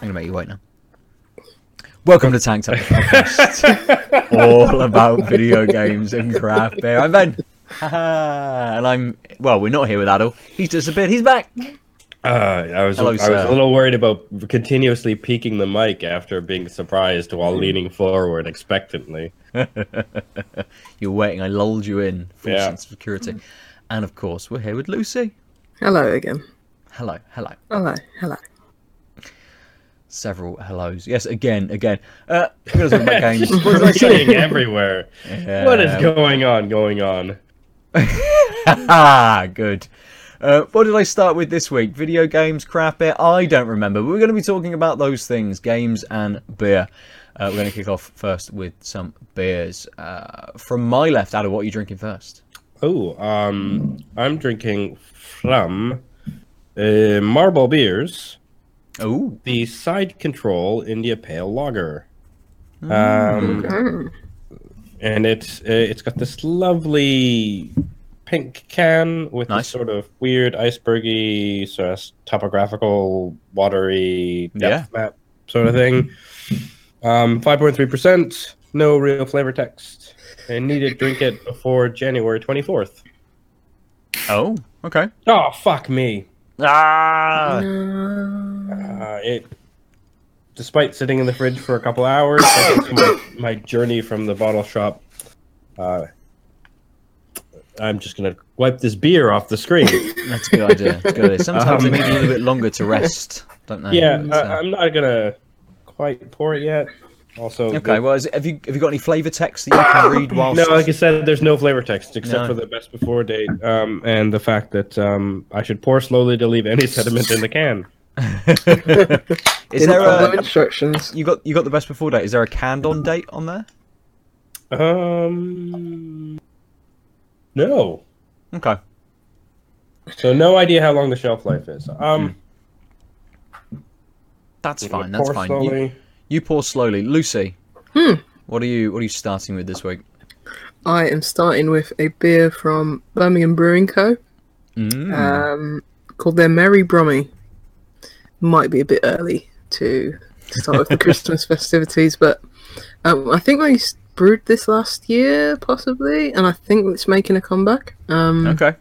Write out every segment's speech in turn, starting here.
I'm gonna make you wait now. Welcome to Tanked Up Podcast, all about video games and craft beer. I'm Ben, and I'm well. We're not here with Aadil. He's disappeared. He's back. Uh, I was Hello, I was a little worried about continuously peeking the mic after being surprised while leaning forward expectantly. You're waiting. I lulled you in for Yeah. sense of security, and of course, we're here with Lucy. Hello again. Hello, hello. Hello, hello. Several hellos. Yes, again, again. Uh, we're talk about games. Everywhere. Yeah. What is going on? Going on? Ah, good. Uh, what did I start with this week? Video games, craft beer? I don't remember. We're going to be talking about those things games and beer. Uh, we're going to kick off first with some beers. Uh, from my left, Aadil, what are you drinking first? Oh, um, I'm drinking from uh, Marble Beers, Oh, the Side Control India Pale Lager. Hmm. Um, Mm. and it's uh, it's got this lovely pink can with Nice. this sort of weird icebergy, sort of topographical, watery depth map sort of thing. Um, five point three percent, no real flavor text, and need to drink it before January twenty fourth. oh, okay. Oh fuck me! Ah, No. Uh, it, despite sitting in the fridge for a couple hours, I think my, my journey from the bottle shop. Uh, I'm just gonna wipe this beer off the screen. that's a good idea. Good idea. Sometimes Um, they need a little bit longer to rest, don't they? yeah, So- I, I'm not gonna quite pour it yet. Also, Okay, the- well, is it, have you have you got any flavor text that you can read whilst? no, like I said, there's no flavor text except No. for the best before date, um, and the fact that um, I should pour slowly to leave any sediment in the can. is Didn't there follow a instructions? you got you got the best before date? Is there a canned on date on there? Um, no, Okay. so no idea how long the shelf life is. Um, That's fine. That's pour fine. You, slowly. You pour slowly, Lucy. Hmm. What are you What are you starting with this week? I am starting with a beer from Birmingham Brewing Co. Mm. Um, called their Merry Brummie. Might be a bit early to start with the Christmas festivities, but um, I think they brewed this last year, possibly, and I think it's making a comeback. Um, okay.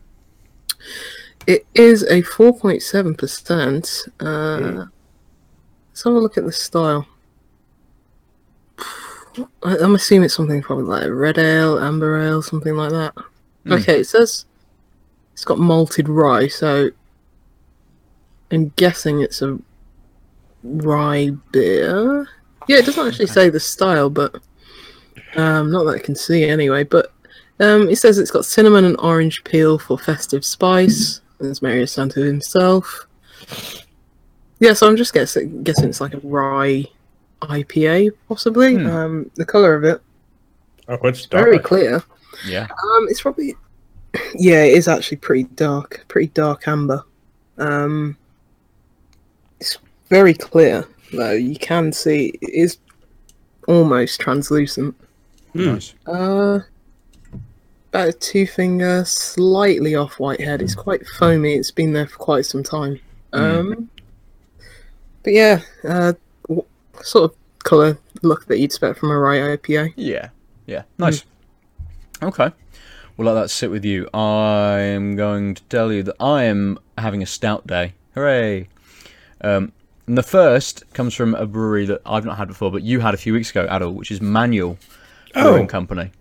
It is a 4.7%. Uh, Let's have a look at the style. I'm assuming it's something probably like red ale, amber ale, something like that. Hmm. Okay, it says it's got malted rye, so I'm guessing it's a rye beer. Yeah, it doesn't actually say the style, but um, not that I can see anyway. But um, it says it's got cinnamon and orange peel for festive spice. There's Mario Santo himself. Yeah, so I'm just guessing, guessing it's like a rye IPA, possibly. Hmm. Um, the color of it Oh, it's dark. very clear. Yeah. Um, it's probably yeah, it is actually pretty dark, pretty dark amber. Um, it's very clear though. You can see it is almost translucent. Hmm. Nice. Uh, about a two finger, slightly off white head. It's quite foamy. It's been there for quite some time. Um, but yeah, uh, w- sort of color look that you'd expect from a rye IPA. Yeah. Yeah. Nice. Okay. We'll let that sit with you. I am going to tell you that I am having a stout day. Hooray! Um, and the first comes from a brewery that I've not had before, but you had a few weeks ago, Aadil, which is Manual Brewing Oh. Company.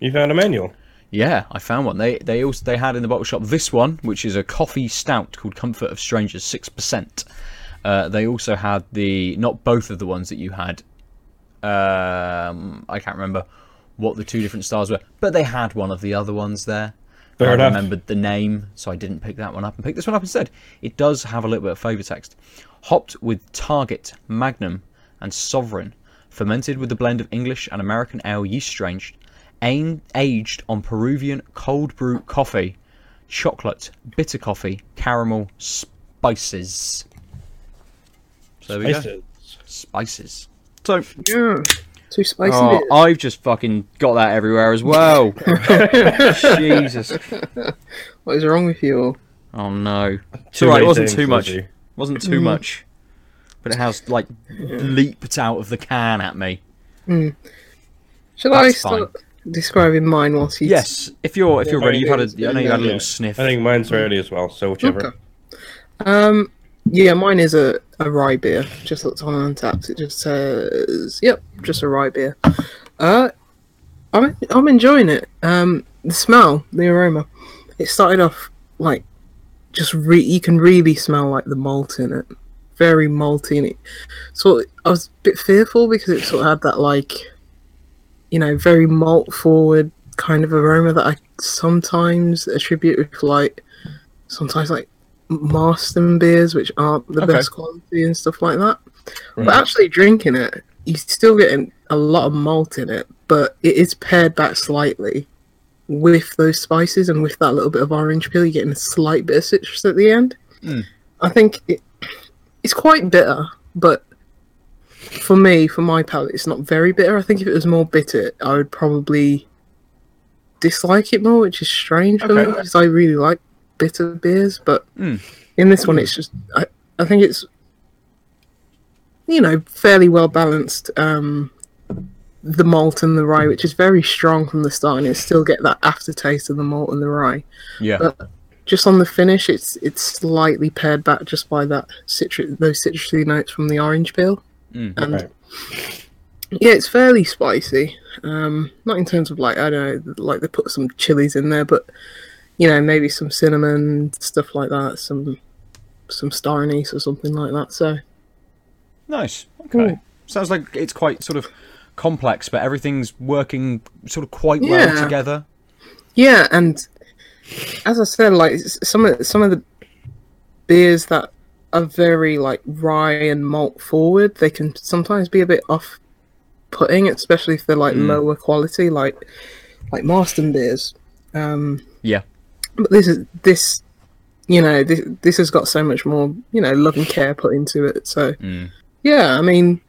You found a manual. Yeah, I found one. They they also they had in the bottle shop this one, which is a coffee stout called Comfort of Strangers, six percent. Uh, they also had the not both of the ones that you had. Um, I can't remember what the two different styles were, but they had one of the other ones there. Fair I enough. remembered the name, so I didn't pick that one up and pick this one up instead. It does have a little bit of flavour text. Hopped with Target, Magnum, and Sovereign. Fermented with a blend of English and American ale yeast strains. Aged on Peruvian cold brew coffee, chocolate, bitter coffee, caramel, spices. So there we go. Spices. Spices. So, Yeah, too spicy. oh. I've just fucking got that everywhere as well. Jesus. What is wrong with you all? Oh no. It's Too alright, it wasn't too much. Lizzie. Wasn't too much. but it has like leaped out of the can at me. Shall I That's start describing mine whilst you? Yes, if you're if you're ready, you've had a I know you had a yeah. little sniff. I think mine's ready as well. So whichever. Okay. Um. Yeah, mine is a, a rye beer. Just looked on Untappd. It just says, "Yep, just a rye beer." Uh, I'm I'm enjoying it. Um, the smell, the aroma. It started off like just re- you can really smell like the malt in it. Very malty, and it so I was a bit fearful because it sort of had that like, you know, very malt forward kind of aroma that I sometimes attribute with like sometimes like Marston beers, which aren't the Okay. best quality and stuff like that. Right. But actually drinking it, you're still getting a lot of malt in it, but it is pared back slightly with those spices and with that little bit of orange peel. You're getting a slight bit of citrus at the end. Mm. I think it, it's quite bitter, but for me, for my palate, it's not very bitter. I think if it was more bitter, I would probably dislike it more, which is strange for me because I really like bitter beers. But Mm. in this one, it's just I, I think it's you know fairly well balanced. Um, the malt and the rye, which is very strong from the start, and it still get that aftertaste of the malt and the rye. Yeah, But just on the finish, it's it's slightly pared back just by that citrus, those citrusy notes from the orange peel, Mm. and Right. yeah, it's fairly spicy. Um, not in terms of like I don't know, like they put some chilies in there, but you know maybe some cinnamon stuff like that, some some star anise or something like that. So nice. Okay, sounds like it's quite sort of complex, but everything's working sort of quite well together. Yeah, and as I said, like some of some of the beers that are very like rye and malt forward, they can sometimes be a bit off putting, especially if they're like Mm. lower quality, like like Marston beers. Um, Yeah. But this is this, you know, this this has got so much more, you know, love and care put into it. So Mm. yeah, I mean,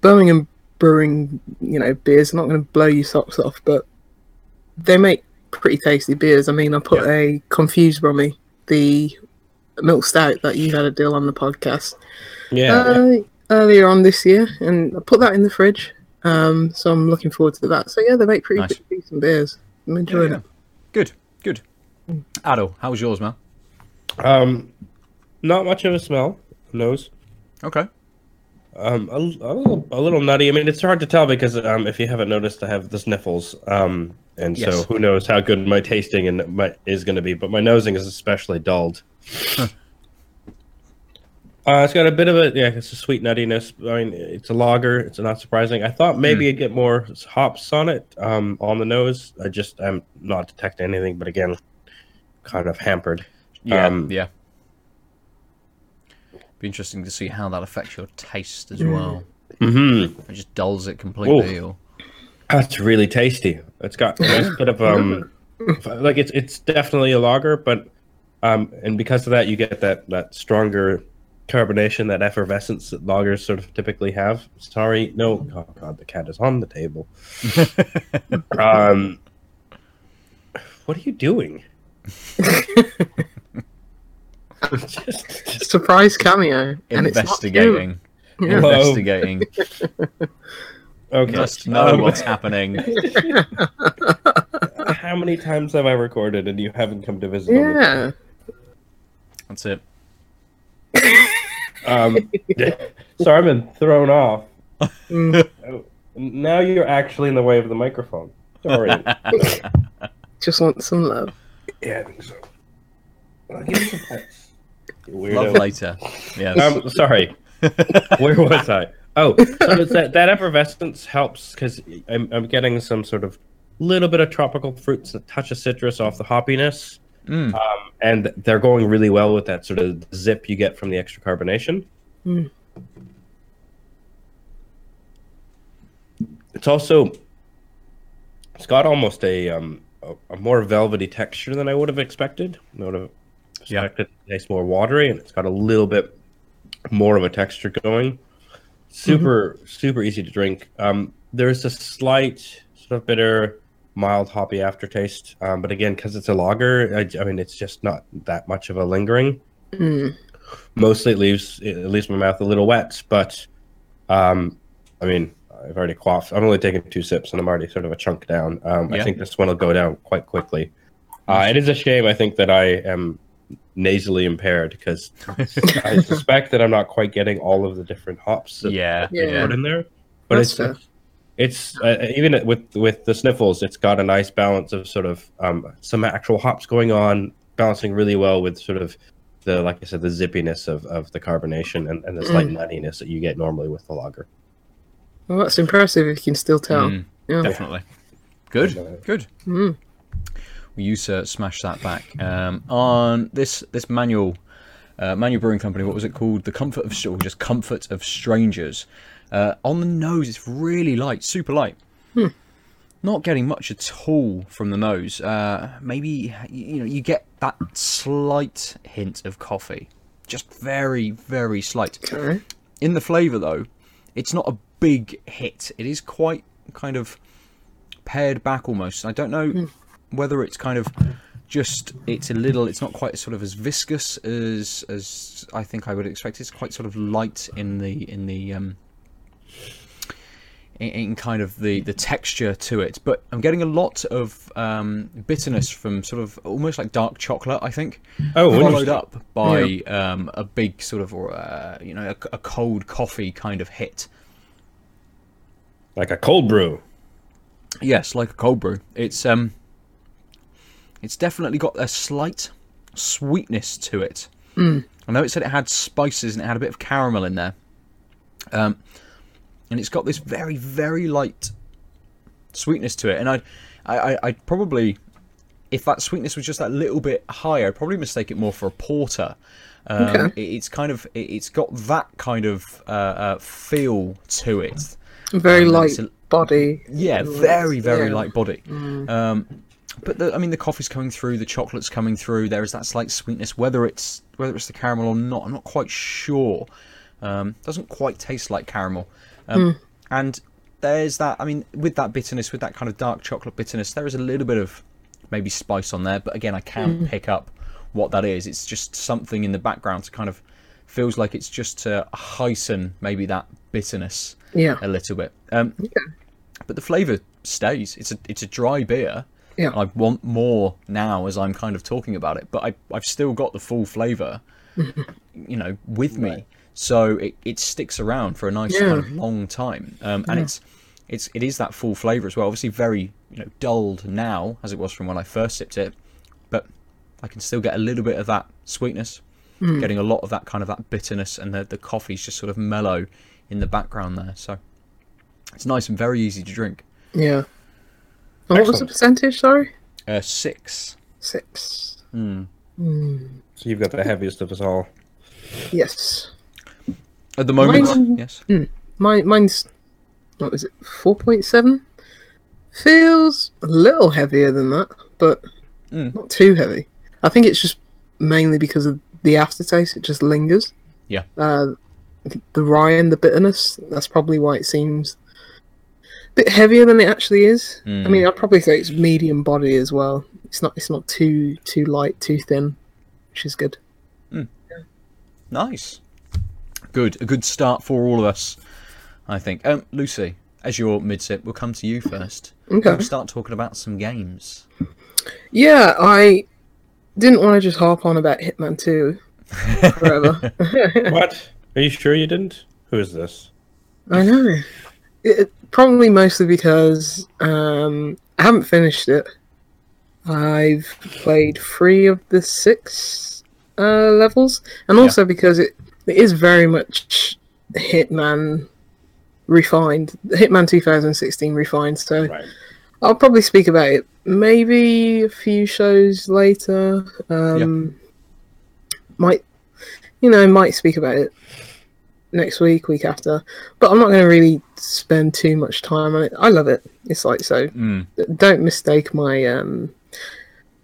Birmingham Brewing, you know, beers are not going to blow your socks off, but they make pretty tasty beers. I mean, I put Yeah. a Confused Brummie, the milk stout that you had Aadil on the podcast Yeah. uh, earlier on this year, and I put that in the fridge. Um, so I'm looking forward to that. So yeah, they make pretty Nice. decent beers. I'm enjoying Yeah. it. Good, good. Addo, how was yours, man? Um, not much of a smell. Nose. Okay. Um, a, a, little, a little nutty. I mean, it's hard to tell because um, if you haven't noticed, I have the sniffles. Um, and so who knows how good my tasting and my is going to be. But my nosing is especially dulled. Uh, it's got a bit of a yeah, it's a sweet nuttiness. I mean, it's a lager. It's not surprising. I thought maybe I'd get more hops on it, um, on the nose. I just I'm not detecting anything. But again, kind of hampered. Yeah, Um, yeah. Be interesting to see how that affects your taste as Mm. well. Mm-hmm. It just dulls it completely, or That's really tasty. It's got a bit of um, like it's it's definitely a lager, but um, and because of that, you get that that stronger carbonation, that effervescence that lagers sort of typically have. Sorry, no, oh god, the cat is on the table. um, what are you doing? Just, just, Surprise cameo. And it's not investigating. Yeah. Investigating. okay. Must know Um, what's happening. how many times have I recorded and you haven't come to visit? on the Yeah. That's it. Um, so I've been thrown off. Mm. Oh, Now you're actually in the way of the microphone. Sorry. Just want some love. Yeah, I think so. Give me some pets. Love later. Yes. Um, sorry. Where was I? Oh, so it's that that effervescence helps because I'm I'm getting some sort of little bit of tropical fruits, a touch of citrus off the hoppiness, Mm. um, and they're going really well with that sort of zip you get from the extra carbonation. Mm. It's also it's got almost a um a, a more velvety texture than I would have expected. I would have expected it to taste more watery, and it's got a little bit more of a texture going. Super super easy to drink. Um, there's a slight sort of bitter, mild hoppy aftertaste, um, but again, because it's a lager, I, I mean, it's just not that much of a lingering. Mm. mostly it leaves it leaves my mouth a little wet. But um, I mean, I've already quaffed. I'm only taking two sips, and I'm already sort of a chunk down. Um, Yeah. I think this one will go down quite quickly. Uh, it is a shame. I think that I am nasally impaired because I suspect that I'm not quite getting all of the different hops that Yeah, Yeah. yeah. put in there. But That's it's fair. it's uh, even with with the sniffles, it's got a nice balance of sort of um, some actual hops going on, balancing really well with sort of the like I said, the zippiness of, of the carbonation and, and the slight nuttiness that you get normally with the lager. Well, that's impressive if you can still tell. Mm, Yeah. Definitely. Good, good. Mm. We used to smash that back um, on this this manual uh, manual brewing company. What was it called? The Comfort of or just Comfort of Strangers. Uh, on the nose, it's really light, super light. Not getting much at all from the nose. Uh, maybe you know you get that slight hint of coffee, just very very slight. Okay. In the flavour, though, it's not a big hit. It is quite kind of pared back almost. I don't know whether it's kind of just it's a little. It's not quite sort of as viscous as as I think I would expect. It's quite sort of light in the in the um, in, in kind of the the texture to it. But I'm getting a lot of um, bitterness from sort of almost like dark chocolate. I think Oh, followed up by um, a big sort of uh, you know a, a cold coffee kind of hit. Like a cold brew. Yes, like a cold brew. It's um, it's definitely got a slight sweetness to it. I know it said it had spices and it had a bit of caramel in there. Um, and it's got this very very light sweetness to it. And I, I, I I'd probably, if that sweetness was just that little bit higher, I'd probably mistake it more for a porter. Um, Okay. it- it's kind of it- it's got that kind of uh, uh, feel to it. Very Um, light a- body. Yeah, very, very yeah. light body. Um, but the, I mean, the coffee's coming through, the chocolate's coming through. There is that slight sweetness, whether it's whether it's the caramel or not. I'm not quite sure. Um, doesn't quite taste like caramel. Um, And there's that. I mean, with that bitterness, with that kind of dark chocolate bitterness, there is a little bit of maybe spice on there. But again, I can't pick up what that is. It's just something in the background to kind of feels like it's just to heighten maybe that bitterness Yeah. a little bit. Um, But the flavour stays. It's a it's a dry beer. Yeah. I want more now as I'm kind of talking about it, but I I've still got the full flavour, you know, with me. So it, it sticks around for a nice Yeah. kind of long time. Um, and it's it's it is that full flavour as well. Obviously very, you know, dulled now as it was from when I first sipped it, but I can still get a little bit of that sweetness, getting a lot of that kind of that bitterness, and the the coffee's just sort of mellow in the background there. So it's nice and very easy to drink. Yeah. And what was the percentage? Sorry. Uh, six. Six. Hmm. So you've got the heaviest of us all. Yes. At the moment, Mine- yes. Mine, mine's what is it? Four point seven. Feels a little heavier than that, but Mm. not too heavy. I think it's just mainly because of the aftertaste. It just lingers. Yeah. Uh, the rye and the bitterness. That's probably why it seems a bit heavier than it actually is. I Mm. mean, I'd probably say it's medium body as well. It's not. It's not too too light, too thin, which is good. Nice. Good. A good start for all of us, I think. Um, Lucy, as your mid sip, we'll come to you first. Okay. We'll start talking about some games. Yeah, I didn't want to just harp on about Hitman 2 forever. what? Are you sure you didn't? Who is this? I know. It, probably mostly because um, I haven't finished it. I've played three of the six uh, levels, and also because it, it is very much Hitman refined, Hitman 2016 refined. So Right. I'll probably speak about it maybe a few shows later. Um, Might, you know, might speak about it next week, week after. But I'm not going to really spend too much time on it. I love it. It's like so. Mm. Don't mistake my, um,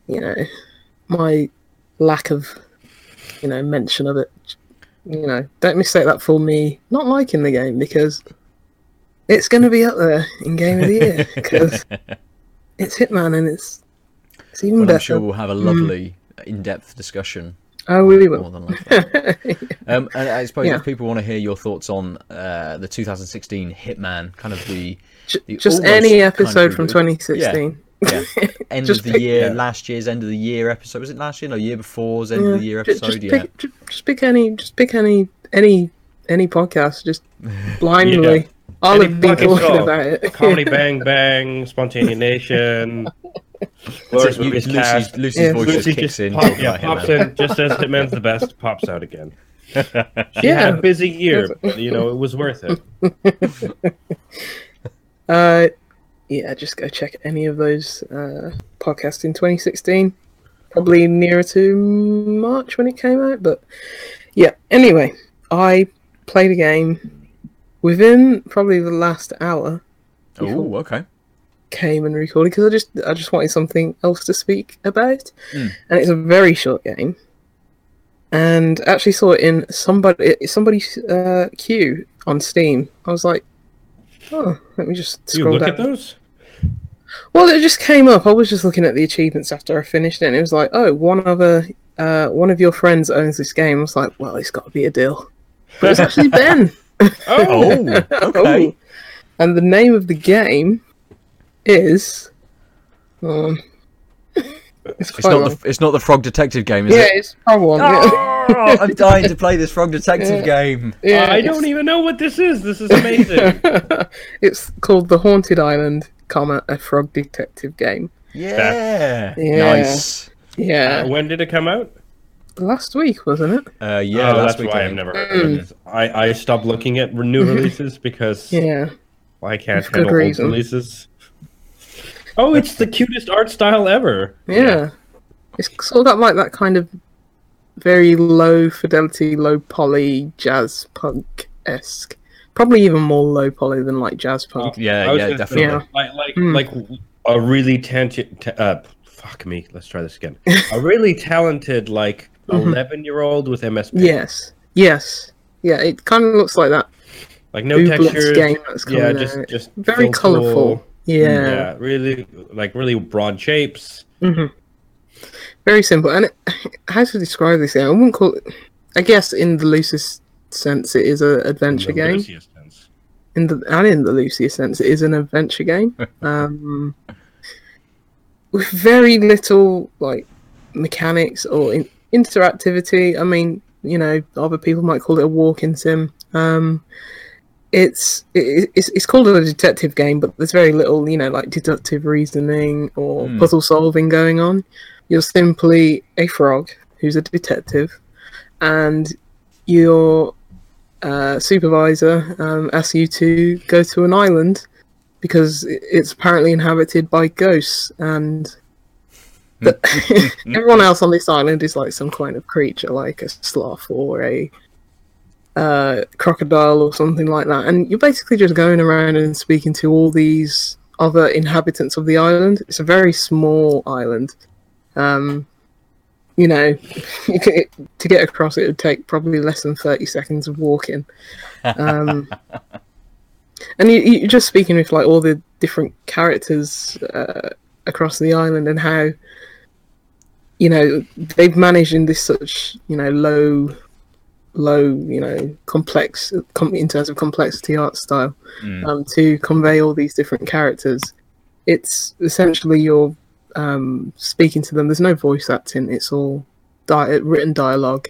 you know, my lack of, you know, mention of it. You know, don't mistake that for me not liking the game because it's going to be up there in game of the year because it's Hitman and it's it's even Well, better. I'm sure we'll have a lovely in-depth discussion Oh, we More will. than likely. um, and I suppose Yeah. if people want to hear your thoughts on uh, the 2016 Hitman, kind of the, the Just almost any kind of episode from 2016. yeah, end Just of the pick- year, yeah. last year's end of the year episode. Was it last year? No, year before's end of the year episode. Just, yeah. pick, ju- just pick any, just pick any, any, any podcast. Just blindly. I'll Any have been talking about it. Comedy Bang Bang, Spontaneanation. That's Glorious it, Lucy's, Cast. Lucy's Yeah. voice Lucy just kicks just in. pop- talking yeah, pops in just as Hitman's the best, pops out again. She Yeah. had a busy year, but you know, it was worth it. Uh, yeah, just go check any of those uh, podcasts in 2016. Probably nearer to March when it came out, but yeah. Anyway, I played a game within probably the last hour. Oh, okay. Came and recorded because I just I just wanted something else to speak about, Mm. and it's a very short game. And actually saw it in somebody somebody's uh, queue on Steam. I was like, oh, let me just scroll You scroll look down. at those? Well, it just came up. I was just looking at the achievements after I finished it, and it was like, oh, one other, uh, one of your friends owns this game. I was like, well, it's got to be Aadil. But it's actually Ben. Oh, okay. Oh. And the name of the game is. Um, it's It's not long. the it's not the Frog Detective game, is yeah, it? Yeah, it's Frog One. Yeah. Oh, I'm dying to play this Frog Detective Yeah. game. yeah, I it's- don't even know what this is. This is amazing. it's called The Haunted Island, comma a Frog Detective game. Yeah. Yeah. Nice. Yeah, Uh, when did it come out? Last week wasn't it? Uh, yeah, oh, last that's why I've never heard of this. I, I stopped looking at new releases because Yeah. I can't handle old reason. releases. Oh, it's the cutest art style ever. Yeah. It's sort of got like that kind of very low fidelity, low poly Jazzpunk esque. Probably even more low poly than like Jazzpunk. Yeah, yeah, definitely. Yeah. Like, like, Hmm. like a really talented. ta- uh, fuck me. Let's try this again. a really talented, like Mhm. eleven-year-old with MS Paint. Yes. Yes. Yeah, it kind of looks like that Like no textures. game that's Yeah, out. just just very colourful. Yeah. Yeah, really like really broad shapes. hmm Very simple. And it, how to describe this game? I wouldn't call it. I guess in the loosest sense, it is an adventure in the game. loosest sense. in the and in the loosest sense, it is an adventure game. Um, with very little like mechanics or in, interactivity. I mean, you know, other people might call it a walking sim. Um, it's it, it's it's called a detective game, but there's very little, you know, like deductive reasoning or Hmm. puzzle solving going on. You're simply a frog who's a detective, and your uh, supervisor um, asks you to go to an island because it's apparently inhabited by ghosts and everyone else on this island is like some kind of creature like a sloth or a uh, crocodile or something like that. And you're basically just going around and speaking to all these other inhabitants of the island. It's a very small island. Um, you know you could, to get across it would take probably less than 30 seconds of walking. Um, and you, you're just speaking with like all the different characters uh, across the island and how you know they've managed in this such you know low low you know complex com- in terms of complexity art style Mm. um, to convey all these different characters. It's essentially you're um, speaking to them. There's no voice acting. It's all di- written dialogue.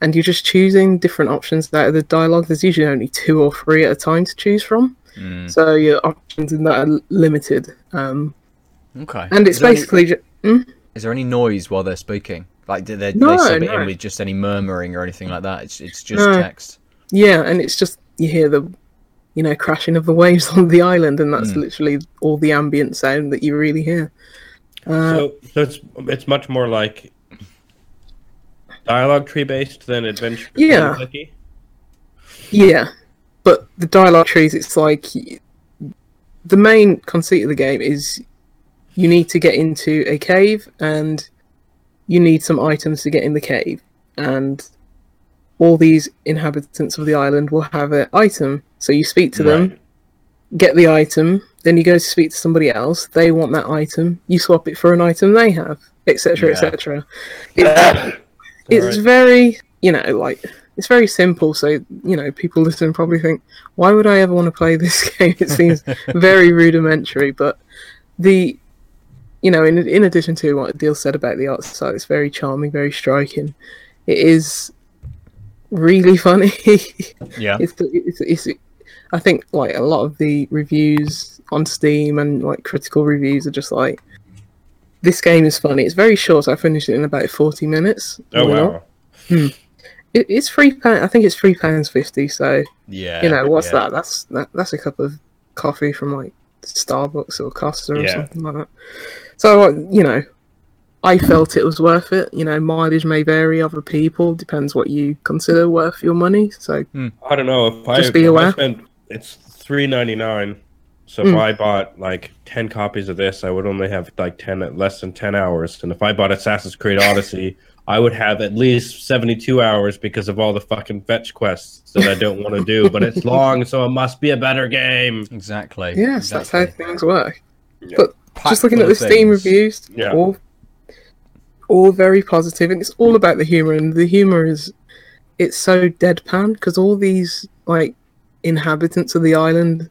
And you're just choosing different options out of the dialogue. There's usually only two or three at a time to choose from. Mm. so your options in that are limited um, Okay. and it's Is there any- basically ju- Is there any noise while they're speaking? Like, do they, No, they sub it in with just any murmuring or anything like that? It's it's just No. text. Yeah, and it's just you hear the you know crashing of the waves on the island, and that's Mm. literally all the ambient sound that you really hear. Uh, So, so it's it's much more like dialogue tree based than adventure. Yeah. clicky? yeah, but the dialogue trees, it's like the main conceit of the game is you need to get into a cave, and you need some items to get in the cave, and all these inhabitants of the island will have an item. So you speak to them, get the item, then you go to speak to somebody else. They want that item. You swap it for an item they have, etc., Yeah. etc. It- it's Alright. very you know like it's very simple so you know people listening probably think why would i ever want to play this game it seems very rudimentary but the you know in, in addition to what Aadil said about the art style it's very charming very striking it is really funny Yeah. it's, it's, it's i think like a lot of the reviews on steam and like critical reviews are just like this game is funny it's very short i finished it in about 40 minutes Oh all in all. wow. it, it's three pound. I think it's three pounds fifty. So Yeah. you know what's yeah. that? That's that, that's a cup of coffee from like Starbucks or Costa or Yeah. something like that. So you know, I felt it was worth it. You know, mileage may vary. Other people depends what you consider worth your money. So I don't know if I, Just be if I aware. spent it's three ninety nine. So if Mm. I bought like ten copies of this, I would only have like ten less than ten hours. And if I bought Assassin's Creed Odyssey, I would have at least seventy two hours because of all the fucking fetch quests that I don't want to do. But it's long, so it must be a better game. Exactly. yes, that's how things work. Yeah. But Packed just looking at the Steam reviews, Yeah. all all very positive, and it's all about the humor. And the humor is it's so deadpan because all these like inhabitants of the island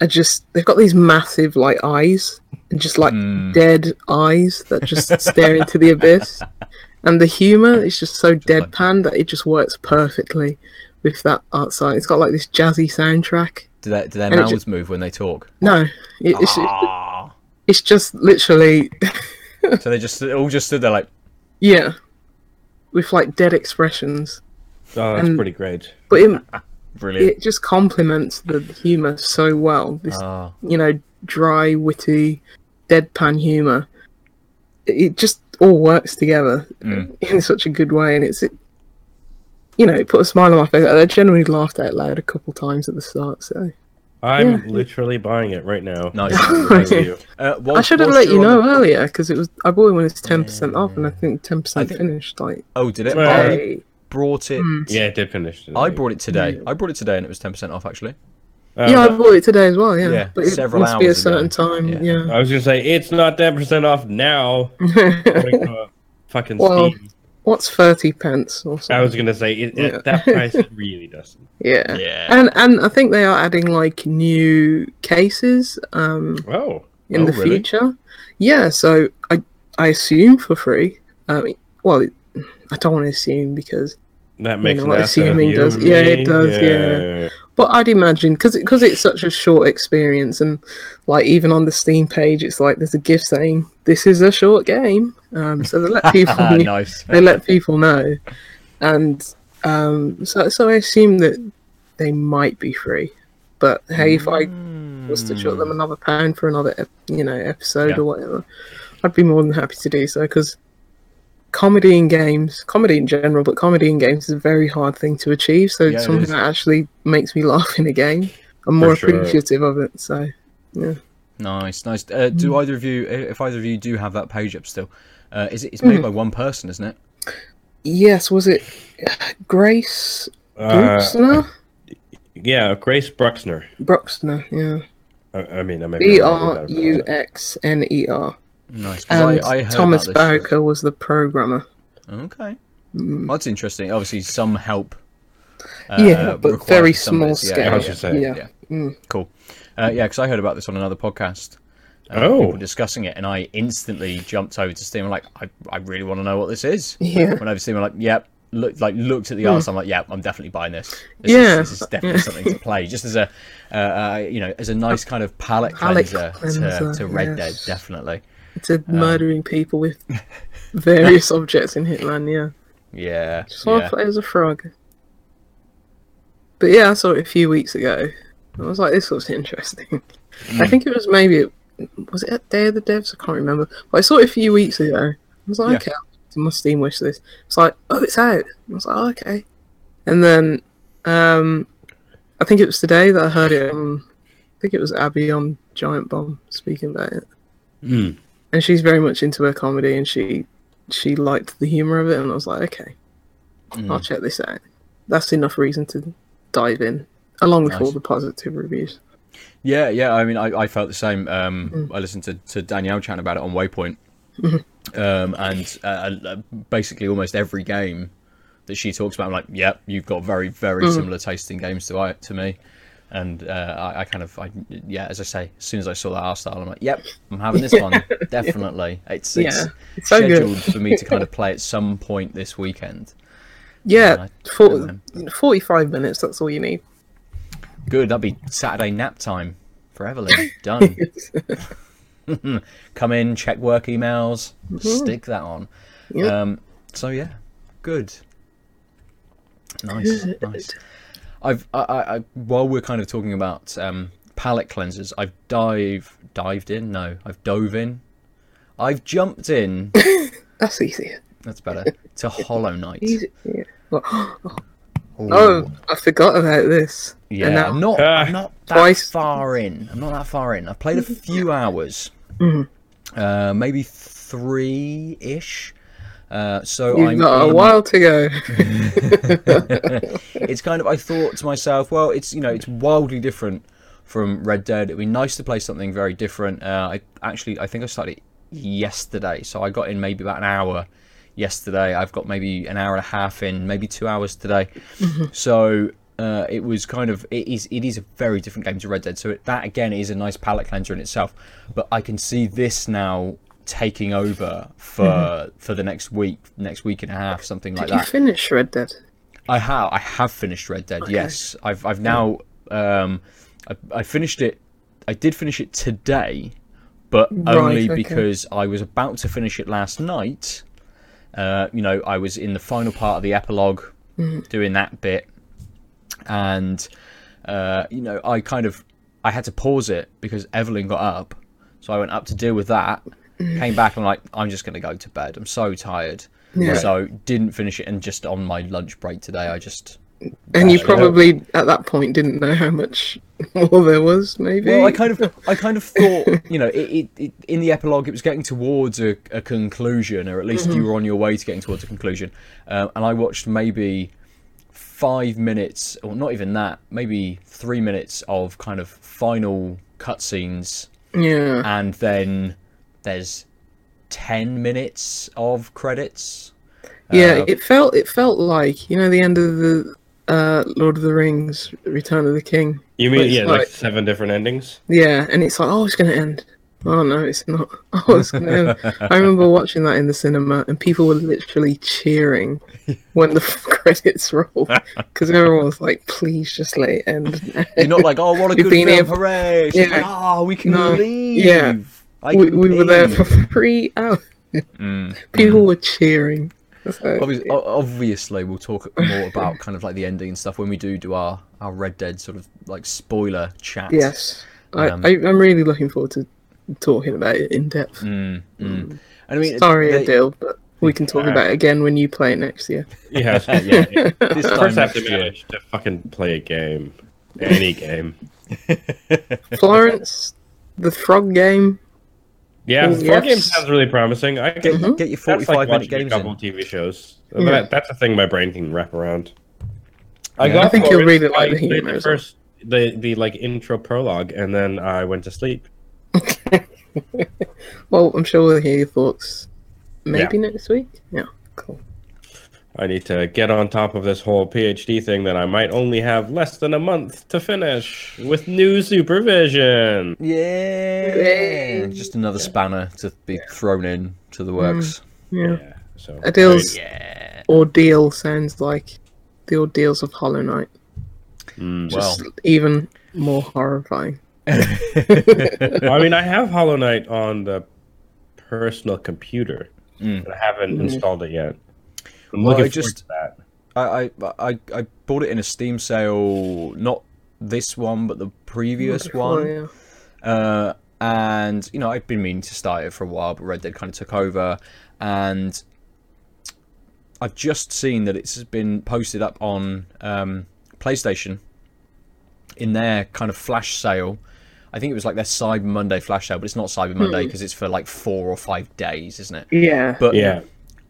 are just they've got these massive like eyes and just like Mm. dead eyes that just stare into the abyss. And the humor is just so deadpan that it just works perfectly with that art style. It's got like this jazzy soundtrack. Do their, do their mouths ju- move when they talk? No, it, it's Ah. It's just literally so they just all just stood there like, Yeah, with like dead expressions, Oh, that's And- pretty great. but it, brilliant. it just complements the humor so well. This, Ah. you know, dry, witty, deadpan humor. It just all works together Mm. in such a good way, and it's, it, you know, it put a smile on my face. I genuinely laughed out loud a couple times at the start. So I'm Yeah. literally buying it right now. Nice. Thank you. Uh, I should have let you know the- earlier because it was I bought it when it's ten percent off, and I think ten percent think- finished. Like, Oh, did it? Well, I brought it. Hmm. Yeah, it did finish. today. I brought it today. I brought it today, and it was ten percent off actually. Uh, yeah, I bought it today as well. Yeah, Yeah, but it several must be a hours ago. certain time. Yeah. Yeah. I was gonna say it's not ten percent off now. according to, uh, fucking Well, Steam. What's thirty pence or something? I was gonna say it, Yeah. it, that price really doesn't. Yeah. Yeah. And and I think they are adding like new cases um Oh, in Oh, the really? future. Yeah, so I I assume for free. Um well I don't want to assume because that makes know an what ass out of assuming does- and yeah, it me. does, yeah. But I'd imagine because because it's such a short experience and like even on the Steam page it's like there's a gift saying this is a short game. Um so they let people nice. they let people know, and um, so so I assume that they might be free. But hey, if I was to chuck them another pound for another you know episode Yeah. or whatever, I'd be more than happy to do so because comedy in games, comedy in general, but comedy in games is a very hard thing to achieve. So Yeah, it something is. that actually makes me laugh in a game, I'm more sure. appreciative of it. So yeah. Nice, nice. Uh, do either of you, if either of you do have that page up still, uh, is it? It's made Hmm. by one person, isn't it? yes, was it Grace Uh, Bruxner? yeah, Grace Bruxner. Bruxner, yeah. I, I mean, I may B R U X N E R. Nice. 'cause And I, I heard Thomas about this. Bowker was the programmer. Okay, Mm. well, that's interesting. Obviously, some help. Uh, Yeah, but very for some of small this. Yeah, scale. I was. Yeah. yeah. Mm. Cool. Uh, yeah, because I heard about this on another podcast. Uh, Oh. People discussing it, and I instantly jumped over to Steam. I'm like, I, I really want to know what this is. Yeah. Went over to Steam. I'm like, yep. Look, like looked at the art. I'm like, yeah, I'm definitely buying this. this. Yeah. is, this is definitely something to play. Just as a, uh, uh, you know, as a nice kind of palate, Palate cleanser, cleanser, to, to Red Dead, definitely. It's a murdering people with various objects in Hitman, yeah. Yeah, Just want yeah. to play as a frog. But yeah, I saw it a few weeks ago. I was like, this looks interesting. I think it was maybe, was it at Day of the Devs? I can't remember. But I saw it a few weeks ago. I was like, Yeah. okay, on my Steam wish list. It's like, oh, it's out. I was like, oh, okay. And then, um, I think it was today that I heard it on, I think it was Abby on Giant Bomb speaking about it. Mm. And she's very much into her comedy and she she liked the humour of it and I was like, okay, Mm. I'll check this out. That's enough reason to dive in, along with Nice. all the positive reviews. Yeah, yeah. I mean, I, I felt the same. Um, Mm. I listened to, to Danielle chatting about it on Waypoint, um, and uh, uh, basically almost every game that she talks about, I'm like, yep, you've got very very similar tasting games to I to me. And uh, I, I kind of, I, yeah, as I say, as soon as I saw that art style, I'm like, yep, I'm having this one, definitely. It's, it's Yeah, it's so good. scheduled for me to kind of play at some point this weekend. Yeah, I- for, 45 minutes, that's all you need. Good, that'd be Saturday nap time for Evelyn. Done. Come in, check work emails, stick that on. Yep. Um, so yeah, good. Nice, nice. I've I, I, I while we're kind of talking about um, palate cleansers, I've dive dived in. No, I've dove in. I've jumped in. That's easier. That's better. To Hollow Knight. Easy. Yeah. Well, Ooh. oh, I forgot about this. Yeah, And now- I'm not. Ah. I'm not that Twice. far in. I'm not that far in. I've played a few hours, Mhm. uh, maybe three ish. Uh, so You've I'm. got a while to go. it's kind of. I thought to myself, well, it's you know, it's wildly different from Red Dead. It'd be nice to play something very different. Uh, I actually, I think I started yesterday, so I got in maybe about an hour yesterday. I've got maybe an hour and a half in, maybe two hours today. So uh, it was kind of it is it is a very different game to Red Dead. So it, that again is a nice palate cleanser in itself. But I can see this now taking over for for the next week, next week and a half, something like Did you that. finish Red Dead? I have I have finished Red Dead. Yes, I've I've now um, I, I finished it. I did finish it today, but Right, only okay. because I was about to finish it last night. Uh, you know, I was in the final part of the epilogue, Mm. doing that bit, and uh, you know, I kind of I had to pause it because Evelyn got up, so I went up to deal with that. Came back and I'm like, I'm just gonna go to bed. I'm so tired. Yeah. So didn't finish it, and just on my lunch break today, I just And you probably at that point didn't know how much more there was, maybe. Well, I kind of, I kind of thought, you know, it, it, it in the epilogue, it was getting towards a, a conclusion, or at least you were on your way to getting towards a conclusion. Um, and I watched maybe five minutes, or not even that, maybe three minutes of kind of final cutscenes, yeah. and then there's ten minutes of credits. Yeah, Uh, it felt it felt like you know the end of the uh, Lord of the Rings: Return of the King. You mean yeah, like, like- seven different endings? Yeah, and it's like, oh, it's gonna end. Oh no, it's not. Oh, it's gonna end. I remember watching that in the cinema, and people were literally cheering when the credits rolled because everyone was like, "Please, just let it end." You're not like, oh, what a We've good been film, here- hooray! It's Yeah. like, oh, we can No, leave. yeah. I we, we were there for three hours. Mm. People were cheering. So, Obviously, o- obviously, we'll talk more about kind of like the ending and stuff when we do do our, our Red Dead sort of like spoiler chat. yes, I, Um, I, I'm really looking forward to talking about it in depth. Mm, mm. And I mean, Sorry, they- Aadil, but we can talk about it again when you play it next year. Yeah. yeah, this time First, I have next to year. manage to fucking play a game, any game. Florence, the frog game. Yeah, the yes. game sounds really promising. I Get, can, Mhm. get your that's 45 like minute watching a couple in. TV shows. Yeah. That, that's a thing my brain can wrap around. I, Yeah. got I think you'll Florence, really like the the first, the the like intro prologue, and then I went to sleep. Well, I'm sure we'll hear your thoughts maybe next week. Yeah, cool. I need to get on top of this whole PhD thing that I might only have less than a month to finish with new supervision. Yeah. Yay. Just another spanner to be thrown in to the works. Yeah. Yeah. So Aadil's Yeah. ordeal sounds like the ordeals of Hollow Knight. Mm. Well. Just even more horrifying. I mean, I have Hollow Knight on the personal computer, Mm. but I haven't Mhm. installed it yet. I'm Well, looking I forward just- to that. I, I, I, I bought it in a Steam sale, not this one, but the previous Before, one. yeah. Uh, and you know, I've been meaning to start it for a while, but Red Dead kind of took over, and I've just seen that it's been posted up on um, PlayStation in their kind of flash sale. I think it was like their Cyber Monday flash sale, but it's not Cyber Monday because it's for like four or five days, isn't it? Yeah. But Yeah.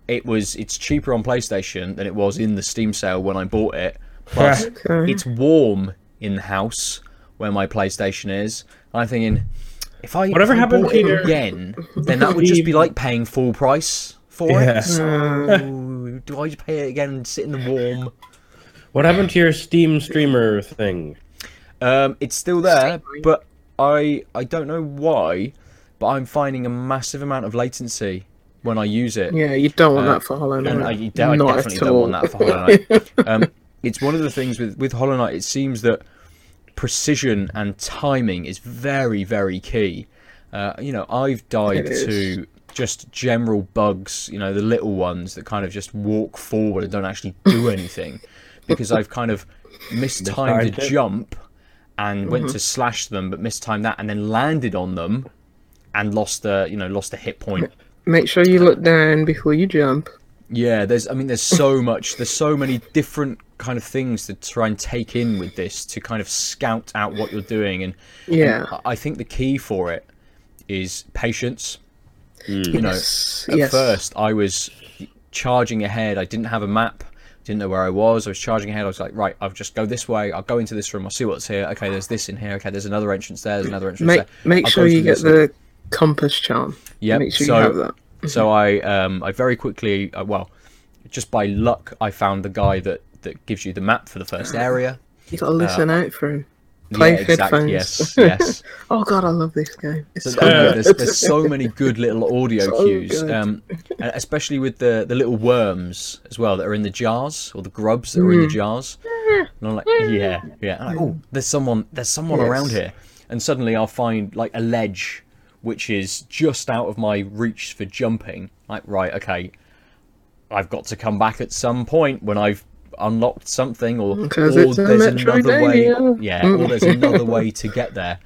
It was it's cheaper on PlayStation than it was in the Steam sale when I bought it. Plus, Okay. it's warm in the house where my PlayStation is. I'm thinking, If I Whatever if I happened bought to it again, then that would just be like paying full price for Yeah. it. So do I just pay it again and sit in the warm? What happened to your Steam streamer thing? Um, it's still there, but I I don't know why, but I'm finding a massive amount of latency when I use it. Yeah, you don't want Uh, that for Hollow Knight. and I, you de- I Not definitely at don't all. want that for Hollow Knight. um, it's one of the things with with Hollow Knight. It seems that precision and timing is very very key. Uh, you know, I've died It is. to just general bugs. You know, the little ones that kind of just walk forward and don't actually do anything because I've kind of mistimed a Mistimed jump and went Mm-hmm. to slash them, but mistimed that and then landed on them and lost a you know lost a hit point. Make sure you look down before you jump. Yeah, there's I mean there's so much there's so many different kind of things to try and take in with this to kind of scout out what you're doing and Yeah. and I- I think the key for it is patience. You mm. know, Yes. at yes. first I was charging ahead. I didn't have a map. Didn't know where I was. I was charging ahead. I was like, right, I'll just go this way. I'll go into this room. I'll see what's here. Okay, there's this in here. Okay, there's another entrance there. There's another entrance Make there. make I'll sure you get this the compass charm. Yeah, Make sure so, you have that. so I um I very quickly uh, well, just by luck I found the guy that that gives you the map for the first area. You gotta listen out for him. Play yeah, exactly. Yes, yes. Oh god, I love this game. It's So, so yeah, good. there's, there's so many good little audio So cues, um, especially with the the little worms as well that are in the jars or the grubs that are in Mm. the jars. And I'm like, yeah, yeah. Like, oh, there's someone, there's someone Yes. around here, and suddenly I'll find like a ledge which is just out of my reach for jumping. Like, right, okay, I've got to come back at some point when I've unlocked something or, or there's another way. Yeah or there's another way to get there.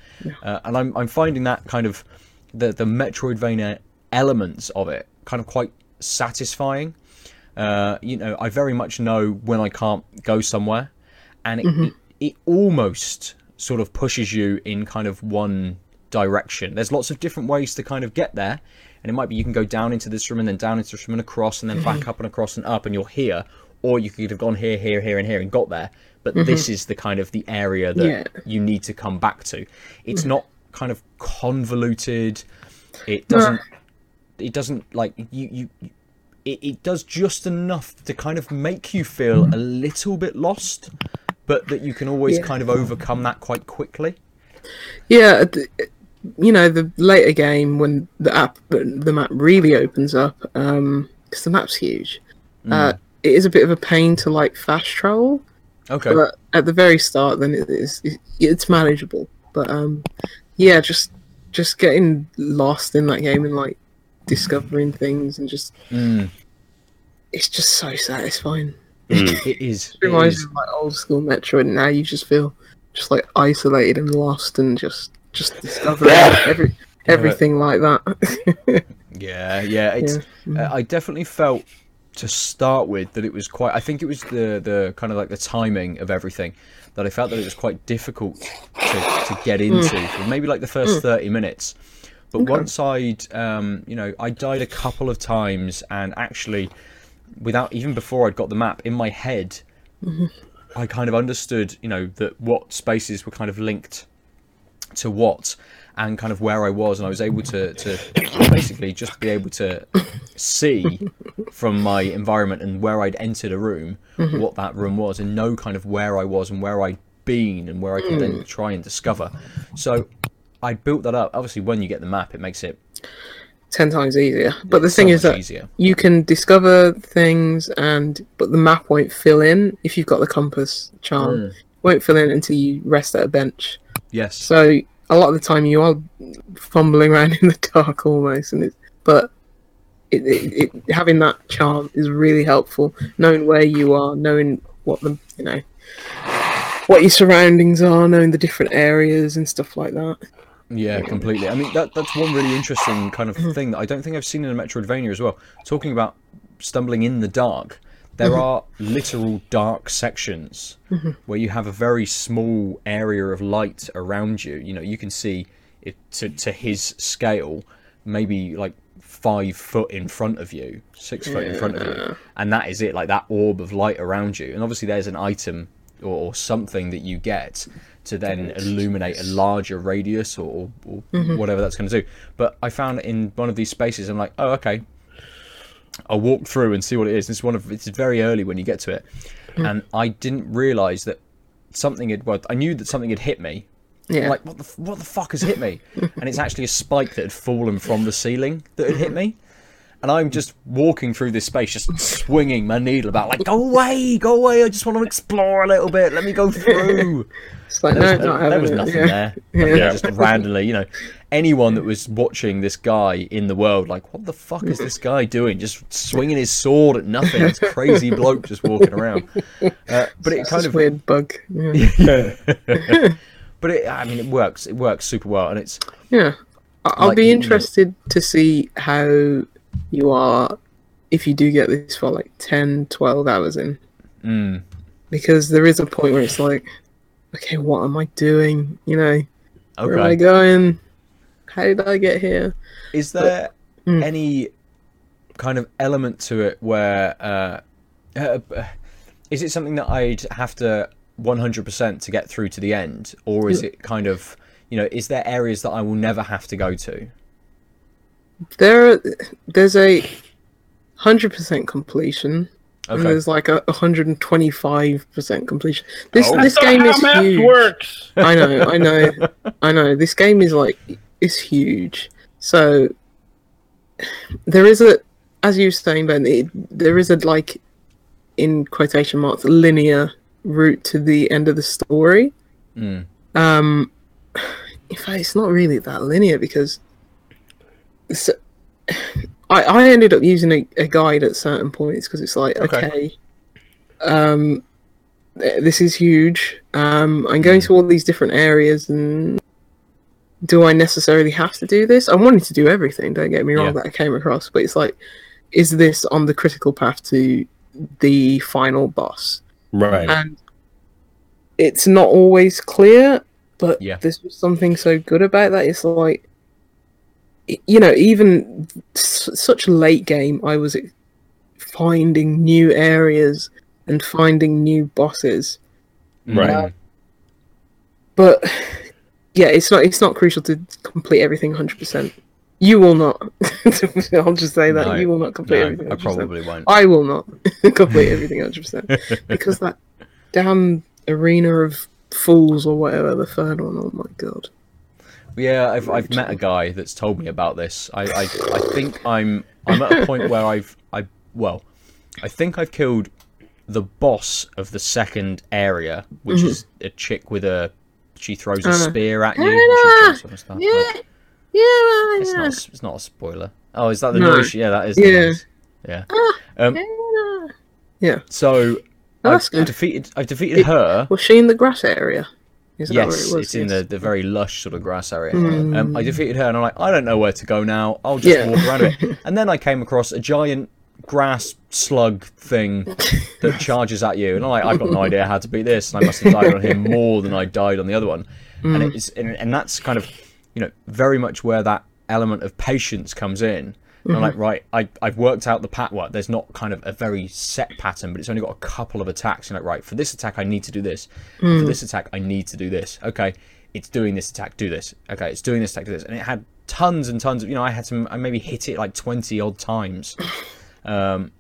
Uh, and I'm, I'm finding that kind of the, the metroidvania elements of it kind of quite satisfying. Uh, you know i very much know when i can't go somewhere and it, it, it almost sort of pushes you in kind of one direction. There's lots of different ways to kind of get there and it might be you can go down into this room and then down into this room and across and then back mm-hmm. up and across and up and you're here or you could have gone here here here and here and got there but mm-hmm. this is the kind of the area that Yeah. you need to come back to. It's mm. not kind of convoluted. It doesn't it doesn't like you you it, it does just enough to kind of make you feel a little bit lost but that you can always Yeah. kind of overcome that quite quickly. Yeah, you know, the later game when the app, the map really opens up, because the map's huge. Uh, it is a bit of a pain to like fast travel, okay but at the very start, then it is it, it's manageable. But um, yeah, just just getting lost in that game and like discovering things and just Mm, it's just so satisfying. it is It it reminds is. me of like old school Metroid, and now you just feel just like isolated and lost and just just discovering every everything like that. Yeah, yeah. It's. Uh, I definitely felt to start with that it was quite. I think it was the the kind of like the timing of everything that I felt that it was quite difficult to, to get into for maybe like the first thirty minutes. But once I'd, um, you know, I died a couple of times, and actually, without even before I'd got the map in my head, I kind of understood, you know, that what spaces were kind of linked to what and kind of where I was, and I was able to, to basically just be able to see from my environment and where I'd entered a room what that room was, and know kind of where I was and where I'd been and where I could then try and discover. So I built that up. Obviously, when you get the map, it makes it ten times easier. But the so thing is that easier. you can discover things, and but the map won't fill in if you've got the compass charm. Mm. Won't fill in until you rest at a bench. Yes. So a lot of the time you are fumbling around in the dark almost, and it's but. It, it, it, having that charm is really helpful. Knowing where you are, knowing what the you know, what your surroundings are, knowing the different areas and stuff like that. Yeah, completely. I mean, that that's one really interesting kind of mm-hmm. thing that I don't think I've seen in a Metroidvania as well. Talking about stumbling in the dark, there are literal dark sections where you have a very small area of light around you. You know, you can see it to to his scale, maybe like five foot in front of you, six foot in front of you, and that is it. Like that orb of light around you, and obviously there's an item or, or something that you get to then illuminate a larger radius or, or Mhm. whatever that's going to do. But I found in one of these spaces, I'm like, oh, okay. I'll walk through and see what it is. This is one of it's very early when you get to it, hmm. and I didn't realize that something had. Well, I knew that something had hit me. I'm Yeah. like, what the what the fuck has hit me? and it's actually a spike that had fallen from the ceiling that had hit me. And I'm just walking through this space, just swinging my needle about, like, go away, go away. I just want to explore a little bit. Let me go through. It's like, There no, was, not there, there was nothing yeah. there. Yeah. Yeah. Just randomly, you know, anyone that was watching this guy in the world, like, what the fuck is this guy doing? Just swinging his sword at nothing. This crazy bloke just walking around. Uh, but it kind of, weird bug. Yeah. but it, I mean, it works. It works super well, and it's Yeah. I- I'll Like, be you know- interested to see how you are if you do get this for like 10, 12 hours in. mm, Because there is a point where it's like, okay, what am I doing? You know, where am I going? How did I get here? Is there Mm. any kind of element to it where uh, uh, is it something that I'd have to 100% to get through to the end, or is it kind of you know is there areas that I will never have to go to? There, there's a hundred percent completion, and there's like a hundred and twenty-five percent completion. This Oh. this That's game is huge. works. I know, I know, I know. This game is like is huge. So there is a, as you were saying, Ben, it, there is a like in quotation marks linear route to the end of the story. Mm, Um, in fact, it's not really that linear because so, I I ended up using a, a guide at certain points because it's like Okay. okay, um, th- this is huge. Um, I'm going to all these different areas and. Do I necessarily have to do this? I wanted to do everything. Don't get me wrong. Yeah. That I came across, but it's like, is this on the critical path to the final boss? Right. and it's not always clear but Yeah. there's something so good about that it's like you know even s- such late game i was finding new areas and finding new bosses Right. mm, but yeah it's not it's not crucial to complete everything 100% you will not i'll just say that No, you will not complete no, everything I 100%. probably won't. I will not complete everything 100% because that damn arena of fools or whatever the third one. Oh my god! Yeah, I've I've met a guy that's told me about this. I, I I think I'm I'm at a point where I've I well, I think I've killed the boss of the second area, which is a chick with a she throws a Uh, spear at you. yeah, and she jumps on her stuff. Yeah, yeah, it's not a it's not a spoiler. Oh, is that the No. noise? Yeah, that is. The Yeah. noise. Yeah. Um. yeah. So Oh, I've good. defeated I've defeated It- her. Was she in the grass area? Is Yes, it was? it's in the, the very lush sort of grass area. Mm. Um, I defeated her, and I'm like, I don't know where to go now. I'll just Yeah. walk around a bit. And then I came across a giant grass slug thing that charges at you, and I'm like, I've got no idea how to beat this. And I must have died on him more than I died on the other one. And Mm. it's and, and that's kind of, you know, very much where that element of patience comes in. And I'm Mm-hmm. like, right, I, I've worked out the pat. What there's not kind of a very set pattern, but it's only got a couple of attacks. You're like, right, for this attack, I need to do this. Mm. For this attack, I need to do this. Okay, it's doing this attack, do this. Okay, it's doing this attack, do this. And it had tons and tons of, you know, I had some, I maybe hit it like 20 odd times. Um,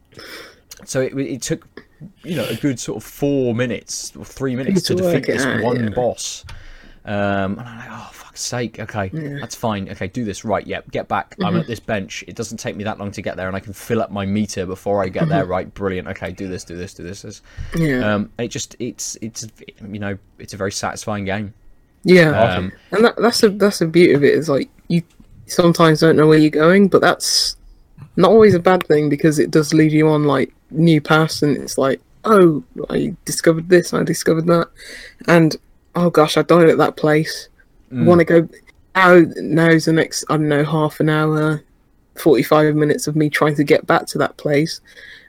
so it, it took, you know, a good sort of four minutes or three minutes to to defeat this out, one yeah. boss. Um, and I'm like, oh, fuck's sake. Okay, that's fine. Okay, do this. Right, yep, get back. I'm Mm-hmm. at this bench. It doesn't take me that long to get there, and I can fill up my meter before I get Mm-hmm. there. Right, brilliant. Okay, do this, do this, do this. this. Yeah, Um, it just, it's, it's, you know, it's a very satisfying game. yeah. Um, and that, that's the that's the beauty of it is like you sometimes don't know where you're going, but that's not always a bad thing because it does lead you on like new paths, and it's like, oh, I discovered this, I discovered that, and oh gosh, I died at that place. Mm. Want to go now? Now's the next I don't know half an hour, forty five minutes of me trying to get back to that place,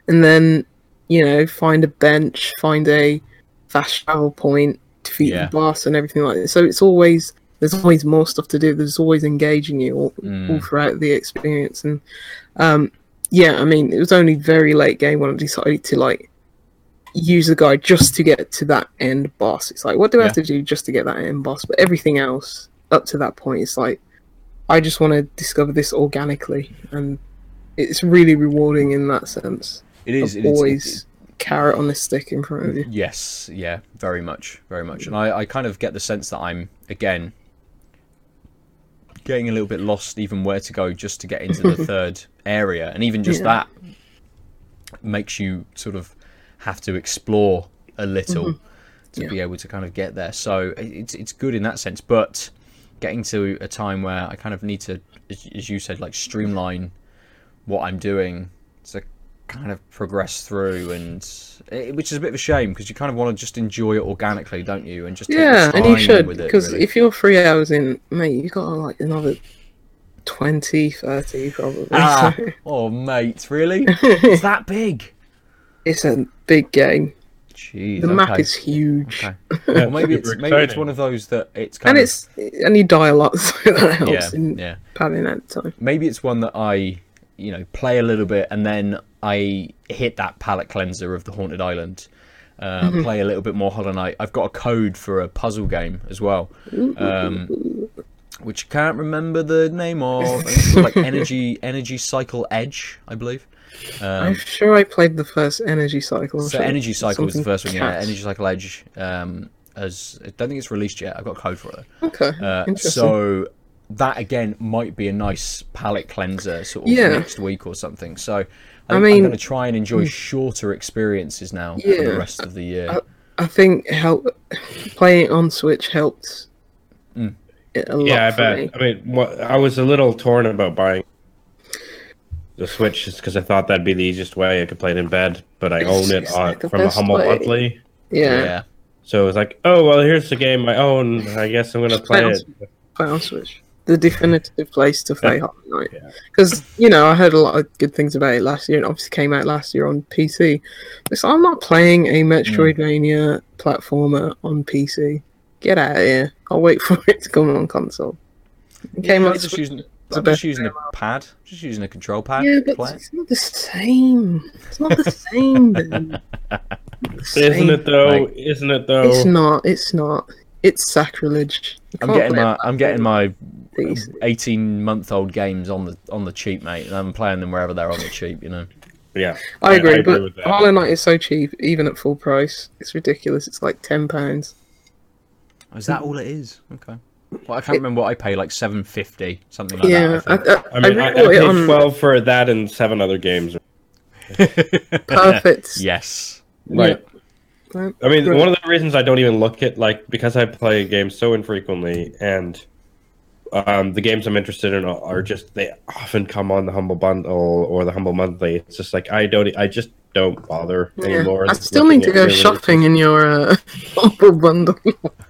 and then you know find a bench, find a fast travel point, defeat Yeah. the boss, and everything like that. So it's always there's always more stuff to do. There's always engaging you all, Mm. all throughout the experience, and um, yeah, I mean it was only very late game when I decided to like use the guide just to get to that end boss. It's like, what do I have to do just to get that end boss? But everything else up to that point, it's like, I just want to discover this organically, and it's really rewarding in that sense. It is. It is always carrot on the stick in front of you. Yes, yeah, very much, very much. And I, I kind of get the sense that I'm again getting a little bit lost even where to go just to get into the third area. And even just Yeah. that makes you sort of have to explore a little to Yeah. be able to kind of get there. So it's it's good in that sense, but getting to a time where I kind of need to as you said like streamline what I'm doing to kind of progress through and it, which is a bit of a shame because you kind of want to just enjoy it organically don't you and just Yeah, and you should with it, because really. if you're three hours in, mate, you have got like another 20, 30 probably. ah, oh mate really it's that big it's a big game. Jeez, The map okay. is huge, okay. Yeah, well, maybe it's maybe it's one of those that it's kind and of it's and you die a lot, so that helps yeah in yeah padding out time. maybe it's one that I, you know, play a little bit and then I hit that palate cleanser of the Haunted Island. Uh, Mm-hmm. Play a little bit more Hollow Knight. I've got a code for a puzzle game as well, um, which I can't remember the name of. It's like Energy Energy Cycle Edge, I believe. I'm Um, sure I played the first Energy Cycle. so sure. Energy Cycle was the first one. Yeah. Energy Cycle Edge. Um, as I don't think it's released yet. I've got a code for it. Okay, Uh, interesting. so that again might be a nice palate cleanser sort of Yeah. next week or something. So I, I am going to try and enjoy shorter experiences now for the rest of the year. I think help playing on Switch helped Mm. it a lot Yeah, I for bet. me. I mean, what, I was a little torn about buying the Switch just because I thought that'd be the easiest way I could play it in bed, but I own it on, uh, like from a humble way. monthly. Yeah, yeah. So it was like, oh well, here's the game I own. I guess I'm gonna play play on it. play on Switch. The definitive place to play Yeah. Hollow Knight. Yeah. Because, you know, I heard a lot of good things about it last year, and obviously came out last year on PC. But so I'm not playing a Metroidvania platformer on PC. Get out of here. I'll wait for it to come on console. It came Yeah, out just Switch- using, the I'm best just using a pad, I'm just using a control pad. Yeah, but play it's not the same. It's not the same. then. Not the Isn't it though? Right. Isn't it though? It's not. It's not. It's sacrilege. I'm getting my a I'm getting my PC. 18 month old games on the on the cheap, mate, and I'm playing them wherever they're on the cheap. You know. Yeah, I agree, agree but with that. Hollow Knight is so cheap, even at full price. It's ridiculous. It's like ten pounds. Is that all it is? Okay. Well, I can't remember what I pay, like 750, something like yeah, that. I I. I, I mean, I, I, really bought it paid on twelve for that and seven other games. perfect. yes. Right. Right. I mean, one of the reasons I don't even look at like because I play games so infrequently, and um, the games I'm interested in are, are just they often come on the humble bundle or the humble monthly. It's just like I don't, I just don't bother Yeah. anymore. I still need to go at releases. shopping in your uh, bundle.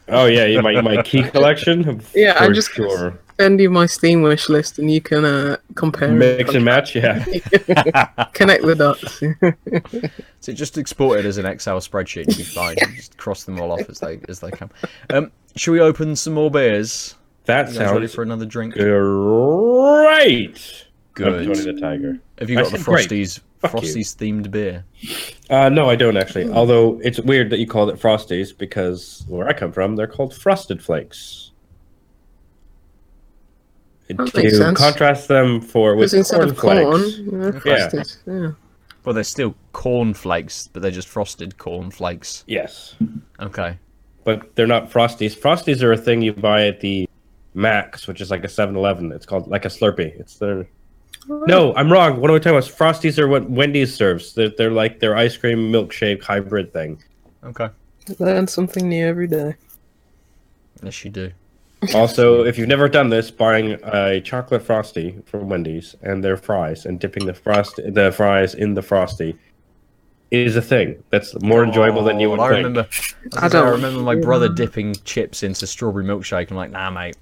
Oh yeah, yeah, my my key collection. Yeah, I for just- sure Send you my Steam wish list, and you can uh, compare. and mix and match. Yeah, Connect the dots. So just export it as an Excel spreadsheet you'll be fine. just cross them all off as they as they come. Um, should we open some more beers? that You guys ready for another drink? great. Good. Tony the Tiger. Have you got the said great. Frosties Fuck you. Frosties themed beer? Uh, no, I don't actually. Although it's weird that you called it Frosties because where I come from, they're called Frosted Flakes. That to contrast them for with Because corn of corn, flakes. Yeah. frosted. Yeah. Well, they're still corn flakes, but they're just frosted corn flakes. Yes, Okay. but they're not Frosties. Frosties are a thing you buy at the Max, which is like a 7-Eleven. It's called like a Slurpee. It's their no, I'm wrong. What am I talking about? Frosties are what Wendy's serves. They're, they're like their ice cream milkshake hybrid thing. Okay. Learn something new every day. Yes, you do. Also, if you've never done this, buying a chocolate frosty from Wendy's and their fries and dipping the frost the fries in the frosty is a thing. That's more enjoyable than you oh, would Oh, I think. remember. I, I gonna I don't- remember my brother dipping chips into strawberry milkshake. I'm like, nah, mate.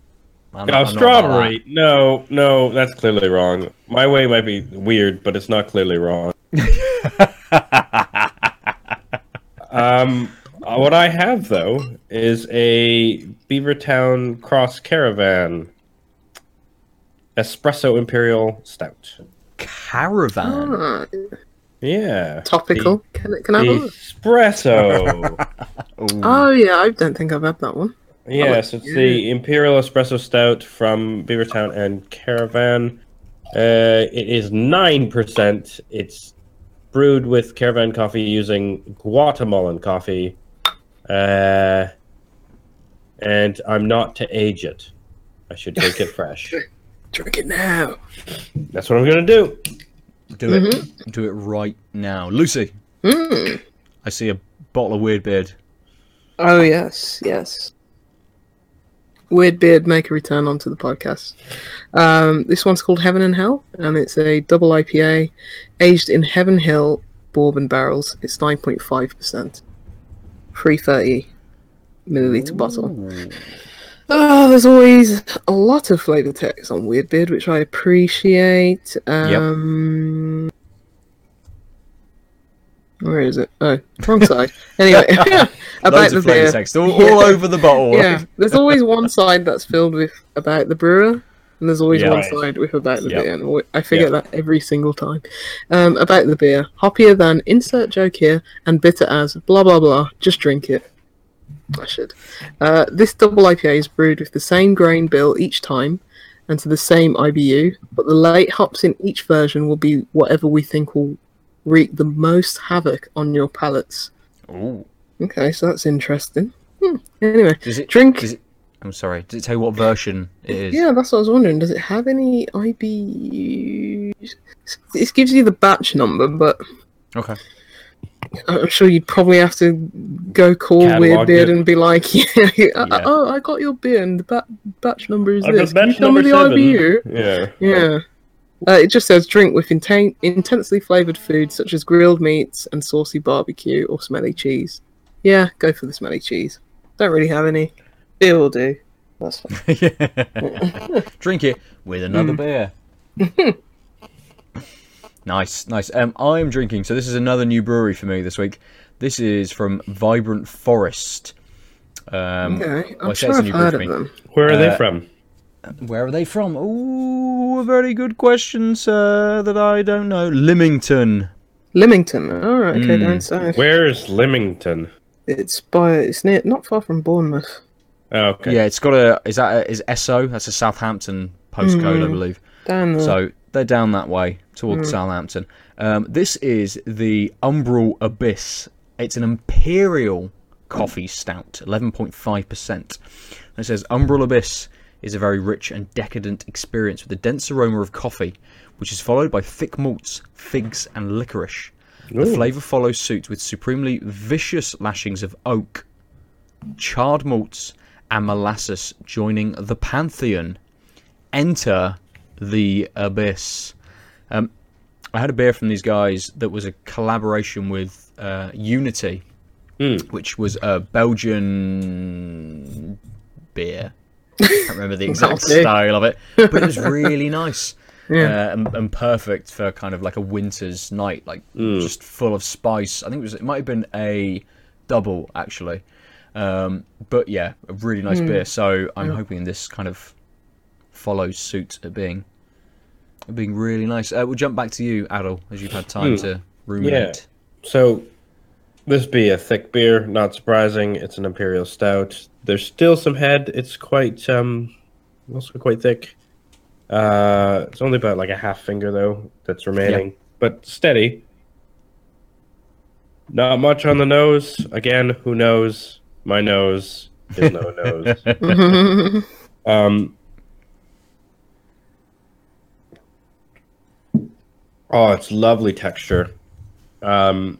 I'm, Oh, I'm not strawberry? No, no, that's clearly wrong. My way might be weird, but it's not clearly wrong. um, uh, what I have though is a Beavertown Cross Caravan Espresso Imperial Stout. Caravan. Ah, Yeah. Topical. Can, can I have a? Espresso. Oh yeah, I don't think I've had that one. Yes, it's the Imperial Espresso Stout from Beavertown and Caravan. Uh, it is 9%. It's brewed with Caravan coffee using Guatemalan coffee. Uh, and I'm not to age it. I should take it fresh. Drink it now. That's what I'm going to do. Do it. Do it right now. Lucy, Mm. I see a bottle of Weird Beard. Oh yes, yes. Weird Beard make a return onto the podcast. Um, this one's called Heaven and Hell, and it's a double IPA aged in Heaven Hill bourbon barrels. It's nine point five percent, three thirty milliliter bottle. Ooh. Oh, there's always a lot of flavor text on Weird Beard, which I appreciate. Um, Where is it? Oh, wrong side. Anyway, about the beer. text all, Yeah. all over the bottle. Yeah, there's always one side that's filled with about the brewer, and there's always Yeah. one Right. side with about the Yep. beer. And I figure that every single time. Um, about the beer, hoppier than insert joke here, and bitter as blah blah blah. Just drink it. I should. Uh, this double IPA is brewed with the same grain bill each time, and to the same IBU, but the late hops in each version will be whatever we think will wreak the most havoc on your palates. Ooh. Okay, so that's interesting. Hmm. Anyway, Does it drink. Does it, I'm sorry. Does it tell you what version it is? Yeah, that's what I was wondering. Does it have any IBUs? It gives you the batch number, but Okay. I'm sure you'd probably have to go call Catalog Weirdbeard it. and be like, yeah, Yeah. "Oh, I got your beer, and the ba- batch number is I've got this. Can you batch tell me number the seven. IBU?" Yeah. Yeah. Uh, it just says drink with inten- intensely flavored foods such as grilled meats and saucy barbecue or smelly cheese. Yeah, go for the smelly cheese. Don't really have any. Beer will do. That's fine. Drink it with another Mm. beer. nice, nice. Um, I'm drinking. So this is another new brewery for me this week. This is from Vibrant Forest. Um, Okay, I I'm say sure it's a I've new heard of them. Where are Uh, they from? Where are they from? Ooh, a very good question, sir. That I don't know. Lymington. Lymington. All right, okay, Mm. down south. Where's Lymington? It's by it's near, not far from Bournemouth. Oh, okay. Yeah, it's got a. Is that a, is SO? That's a Southampton postcode, I Mm. believe. Down there. So they're down that way towards Southampton. Um, this is the Umbral Abyss. It's an imperial coffee stout, 11.5%. It says Umbral Abyss is a very rich and decadent experience with a dense aroma of coffee, which is followed by thick malts, figs, and licorice. The flavour follows suit with supremely vicious lashings of oak, charred malts, and molasses joining the pantheon. Enter the abyss. Um, I had a beer from these guys that was a collaboration with uh, Unity, Mm. which was a Belgian beer. I can't remember the exact style of it, but it was really nice Yeah. uh, and, and perfect for kind of like a winter's night, like Mm. just full of spice. I think it was it might have been a double actually, um, but yeah, a really nice beer. So I'm hoping this kind of follows suit at being at being really nice. Uh, we'll jump back to you, Aadil, as you've had time Mm. to ruminate. So, this be a thick beer. Not surprising. It's an imperial stout. There's still some head. It's quite um, also quite thick. Uh, it's only about like a half finger though that's remaining, but steady. Not much on the nose. Again, who knows? My nose is no nose. Um, oh, it's lovely texture. Um,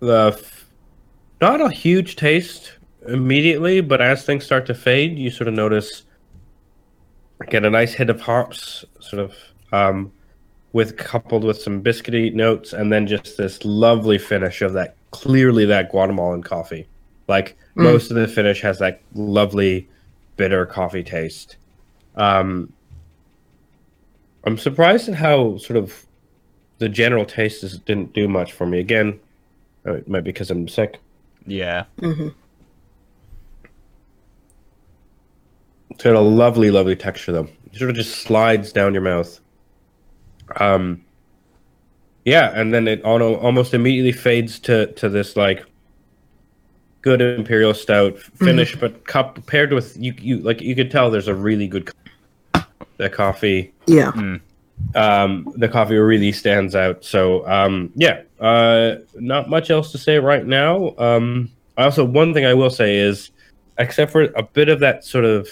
the f- not a huge taste immediately, but as things start to fade, you sort of notice get a nice hit of hops, sort of um, with coupled with some biscuity notes, and then just this lovely finish of that clearly that Guatemalan coffee. Like most of the finish has that lovely bitter coffee taste. Um, I'm surprised at how sort of the general taste is, didn't do much for me. Again, Oh, it might be because I'm sick. Yeah, mm-hmm. It's got a lovely, lovely texture though. It sort of just slides down your mouth. Um, yeah, and then it al- almost immediately fades to to this like good imperial stout mm-hmm. finish, but cup paired with you you like you could tell there's a really good co- the coffee Yeah. Mm. Um, the coffee really stands out. So um, yeah, uh, not much else to say right now. Um, also, one thing I will say is, except for a bit of that sort of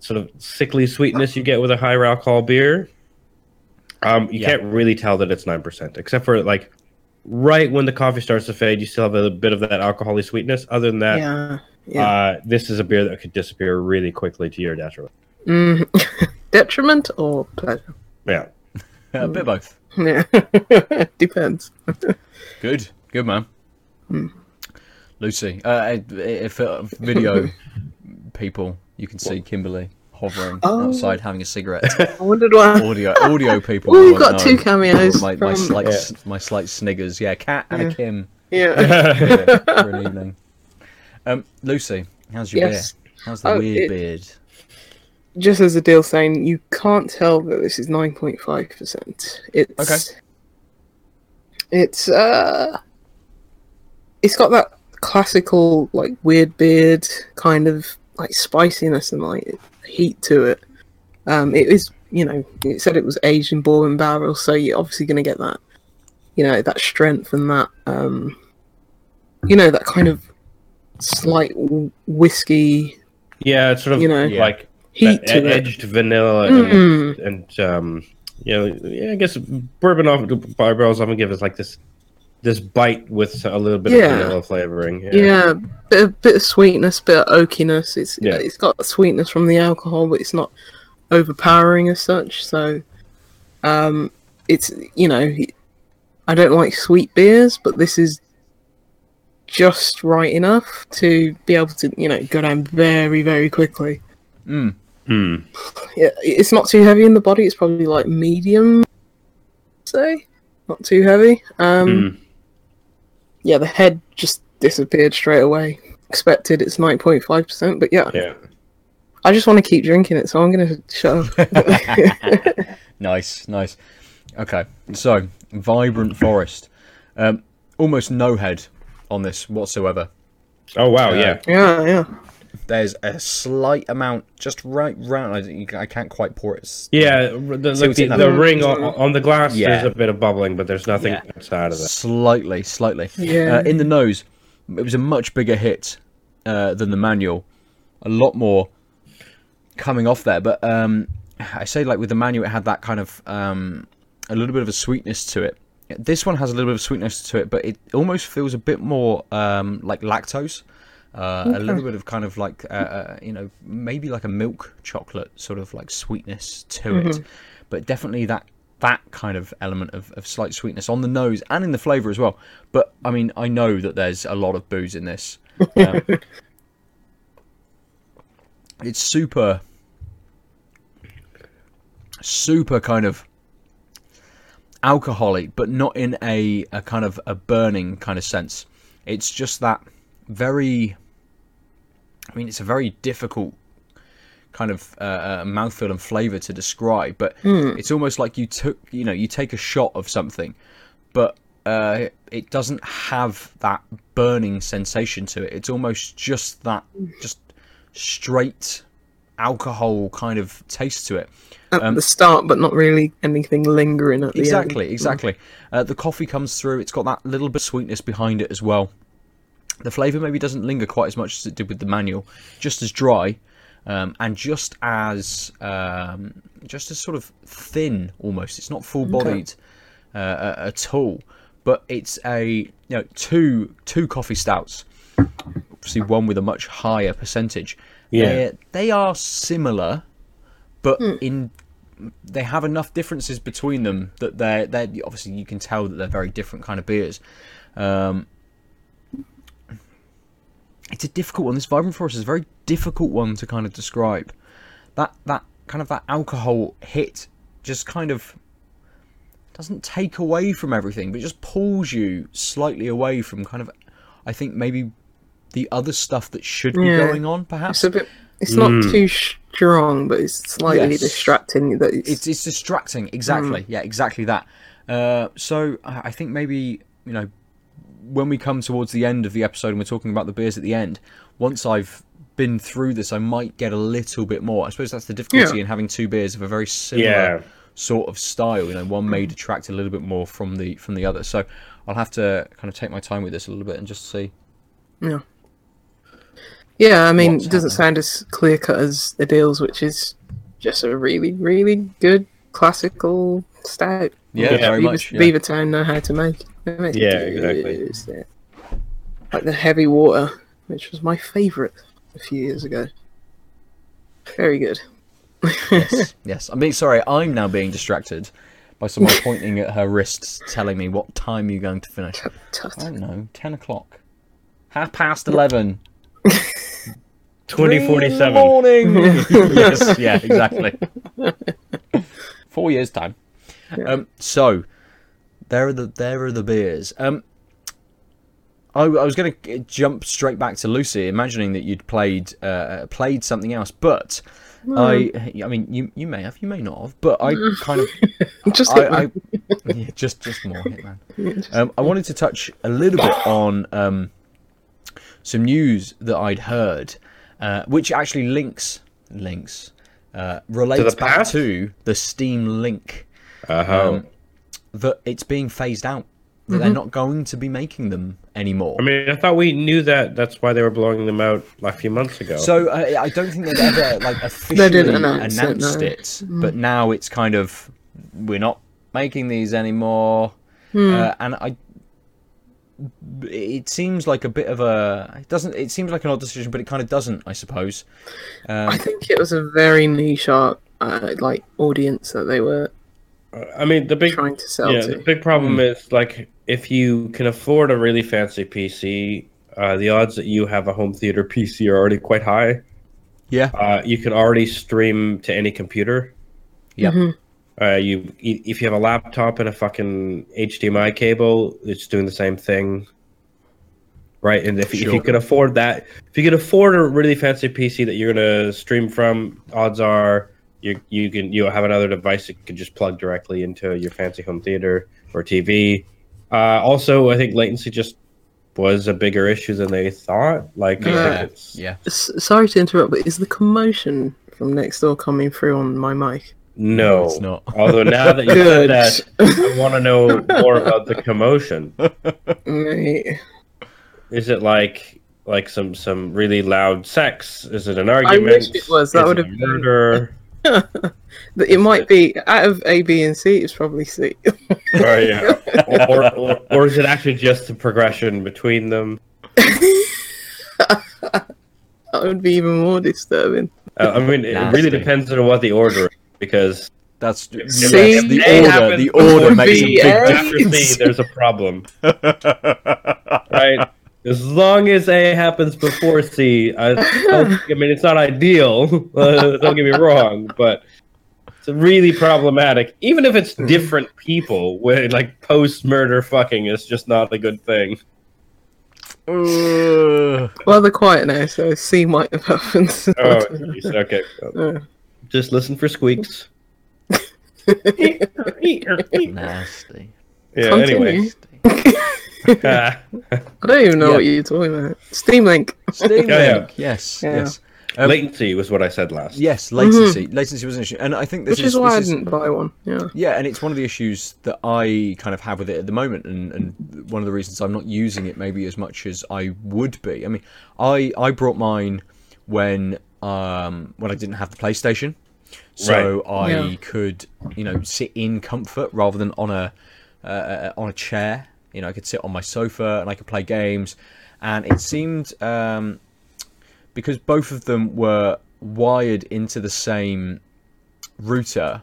sort of sickly sweetness you get with a higher alcohol beer, um, you Yeah. can't really tell that it's nine percent. Except for like right when the coffee starts to fade, you still have a bit of that alcoholy sweetness. Other than that, Yeah. Yeah. uh, this is a beer that could disappear really quickly to your detriment. Mm. Detriment or pleasure? Yeah. a bit of both. Yeah. Depends. Good, good man. Hmm. Lucy, uh, if uh, video people, you can see Kimberly hovering Oh. outside having a cigarette. I wondered why. Audio, audio people. Oh, we've got two cameos. My, my slight, Yeah. my slight sniggers. Yeah, Cat and a Yeah. Kim Yeah. yeah, for an evening. Um, Lucy, how's your Yes. beer? How's the Oh, weird it- beard? Just as Aadil saying, you can't tell that this is 9.5%. It's. Okay. It's, uh. It's got that classical, like, weird beard kind of, like, spiciness and, like, heat to it. Um, it is, you know, it said it was aged in bourbon barrel, so you're obviously going to get that, you know, that strength and that, um, you know, that kind of slight whiskey Yeah, it's sort of You know. like heat that to it. edged vanilla Mm. and, and um, you know, yeah, I guess bourbon often barrels often give us like this this bite with a little bit Yeah. of vanilla flavoring. Yeah, bit of, bit of sweetness, bit of oakiness. It's Yeah. it's got sweetness from the alcohol, but it's not overpowering as such. So, um, it's you know, I don't like sweet beers, but this is just right enough to be able to you know go down very very quickly. Mm. Hmm. Yeah, it's not too heavy in the body. It's probably like medium, say, not too heavy. Um, Hmm. yeah, the head just disappeared straight away. Expected it's nine point five percent, but yeah, Yeah. I just want to keep drinking it, so I'm gonna shut up. Nice, nice. Okay, so vibrant forest. Um, almost no head on this whatsoever. Oh wow, Uh, yeah. yeah, yeah, There's a slight amount, just right round. I, I can't quite pour it. Yeah, the, like the, the ring on, on the glass, Yeah. there's a bit of bubbling, but there's nothing Yeah. outside of that. Slightly, slightly. Yeah. Uh, in the nose, it was a much bigger hit uh, than the manual. A lot more coming off there, but um, I say like with the manual, it had that kind of um, a little bit of a sweetness to it. This one has a little bit of sweetness to it, but it almost feels a bit more um, like lactose. Uh, A little bit of kind of like uh, uh, you know maybe like a milk chocolate sort of like sweetness to it, but definitely that that kind of element of, of slight sweetness on the nose and in the flavour as well. But I mean, I know that there's a lot of booze in this. Um, it's super, super kind of alcoholic, but not in a, a kind of a burning kind of sense. It's just that very. I mean, it's a very difficult kind of uh, uh, mouthfeel and flavour to describe, but it's almost like you took, you know, you take a shot of something, but uh, it doesn't have that burning sensation to it. It's almost just that, just straight alcohol kind of taste to it. at the start, but not really anything lingering at the Exactly, end. exactly. Uh, the coffee comes through. It's got that little bit of sweetness behind it as well. The flavour maybe doesn't linger quite as much as it did with the manual. Just as dry, um, and just as um, just as sort of thin almost. It's not full bodied uh, uh, at all, but it's a you know two two coffee stouts. Obviously, one with a much higher percentage. Yeah. They're- they are similar, but in they have enough differences between them that they're they are obviously you can tell that they're very different kind of beers. Um, it's a difficult one. This vibrant forest is a very difficult one to kind of describe. That that kind of that alcohol hit just kind of doesn't take away from everything, but just pulls you slightly away from kind of I think maybe the other stuff that should be Yeah. going on, perhaps. It's a bit. It's not Mm. too strong, but it's slightly Yes. distracting. That it's, it's it's distracting exactly yeah exactly that uh, so i I think maybe you know when we come towards the end of the episode and we're talking about the beers at the end once i've been through this i might get a little bit more i suppose that's the difficulty Yeah. in having two beers of a very similar Yeah. sort of style you know one may detract a little bit more from the from the other so i'll have to kind of take my time with this a little bit and just see yeah. Yeah, I mean, it doesn't sound as clear cut as Aadil's, which is just a really, really good classical stout. Yeah, Yeah, very Beaver, much yeah. Beavertown know how to make. They Yeah, exactly. stuff. Like the heavy water, which was my favourite a few years ago. Very good. yes, yes. I'm being sorry. I'm now being distracted by someone pointing at her wrists, telling me what time you're going to finish. Tut, tut. I don't know. Ten o'clock. Half past eleven. Twenty Three forty in. Morning. yes. Yeah. Exactly. Four years time. Yeah. Um. So there are the there are the beers. Um. I, I was going to jump straight back to Lucy, imagining that you'd played uh, played something else, but I I mean you you may have, you may not have, but I kind of Just I, I yeah, just just more Hitman. Yeah, just- Um, I wanted to touch a little bit on um, some news that I'd heard, uh, which actually links links uh, relates back to the Steam Link Uh huh. um, that it's being phased out. That they're not going to be making them anymore. I mean, I thought we knew that. That's why they were blowing them out like a few months ago. So uh, I don't think they've ever like officially didn't announce it, announced no. it, but now it's kind of we're not making these anymore, Hmm. uh, and I. It seems like a bit of a. It doesn't. It seems like an odd decision, but it kind of doesn't. I suppose. Um, I think it was a very niche art, uh, like audience that they were I mean, the big trying to sell yeah, to. the big problem is like if you can afford a really fancy PC, uh, the odds that you have a home theater PC are already quite high. yeah. Uh, you can already stream to any computer. Yep. Mhm. Uh, you if you have a laptop and a fucking HDMI cable, it's doing the same thing. Right, and if, if you can afford that, if you can afford a really fancy PC that you're gonna stream from, odds are you you can you have another device that you can just plug directly into your fancy home theater or TV. Uh, also, I think latency just was a bigger issue than they thought. Like, I think Yeah. it's- Yeah. S- sorry to interrupt, but is the commotion from next door coming through on my mic? no, It's not. Although now that you said that, I want to know more about the commotion. Right. Is it like like some some really loud sex? Is it an argument? I wish it was. That Is would have been- murder. It might be out of A, B, and C. It's probably C. or, yeah. or, or, or is it actually just the progression between them? that would be even more disturbing. Uh, I mean, it Nasty. really depends on what the order is because That's See? yes, the A order. The order makes a B, big difference. after C, there's a problem, right? As long as A happens before C, I, mean, it's not ideal. Uh, don't get me wrong, but it's really problematic. Even if it's different people, where like post-murder fucking is just not a good thing. Ugh. Well, they're quiet now, so C might have happened. Oh, geez, okay. Uh, Just listen for squeaks. Nasty. Yeah. Continue. Anyway. Nasty. I don't even know Yeah. what you're talking about. Steam Link. Steam Yeah, yeah. Link. Yes. Yeah. Yes. Um, Latency was what I said last. Yes, latency. Latency was an issue, and I think this Which is why I this didn't buy one. Yeah. Yeah, and it's one of the issues that I kind of have with it at the moment, and, and one of the reasons I'm not using it maybe as much as I would be. I mean, I I brought mine when um when I didn't have the PlayStation, so I Yeah. could you know sit in comfort rather than on a uh, on a chair. You know, I could sit on my sofa and I could play games, and it seemed um, because both of them were wired into the same router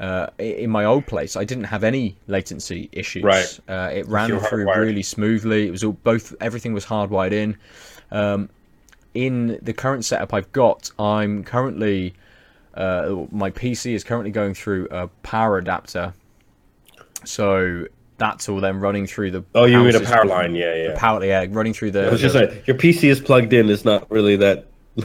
uh, in my old place, I didn't have any latency issues. Right. Uh, it ran You're through hardwired. really smoothly. It was all both. Everything was hardwired in. Um, in the current setup I've got, I'm currently uh, my PC is currently going through a power adapter. So that's all then running through the. Oh, you mean a power line? Yeah, yeah. The power, yeah, running through the. I was just the- saying, your PC is plugged in is not really that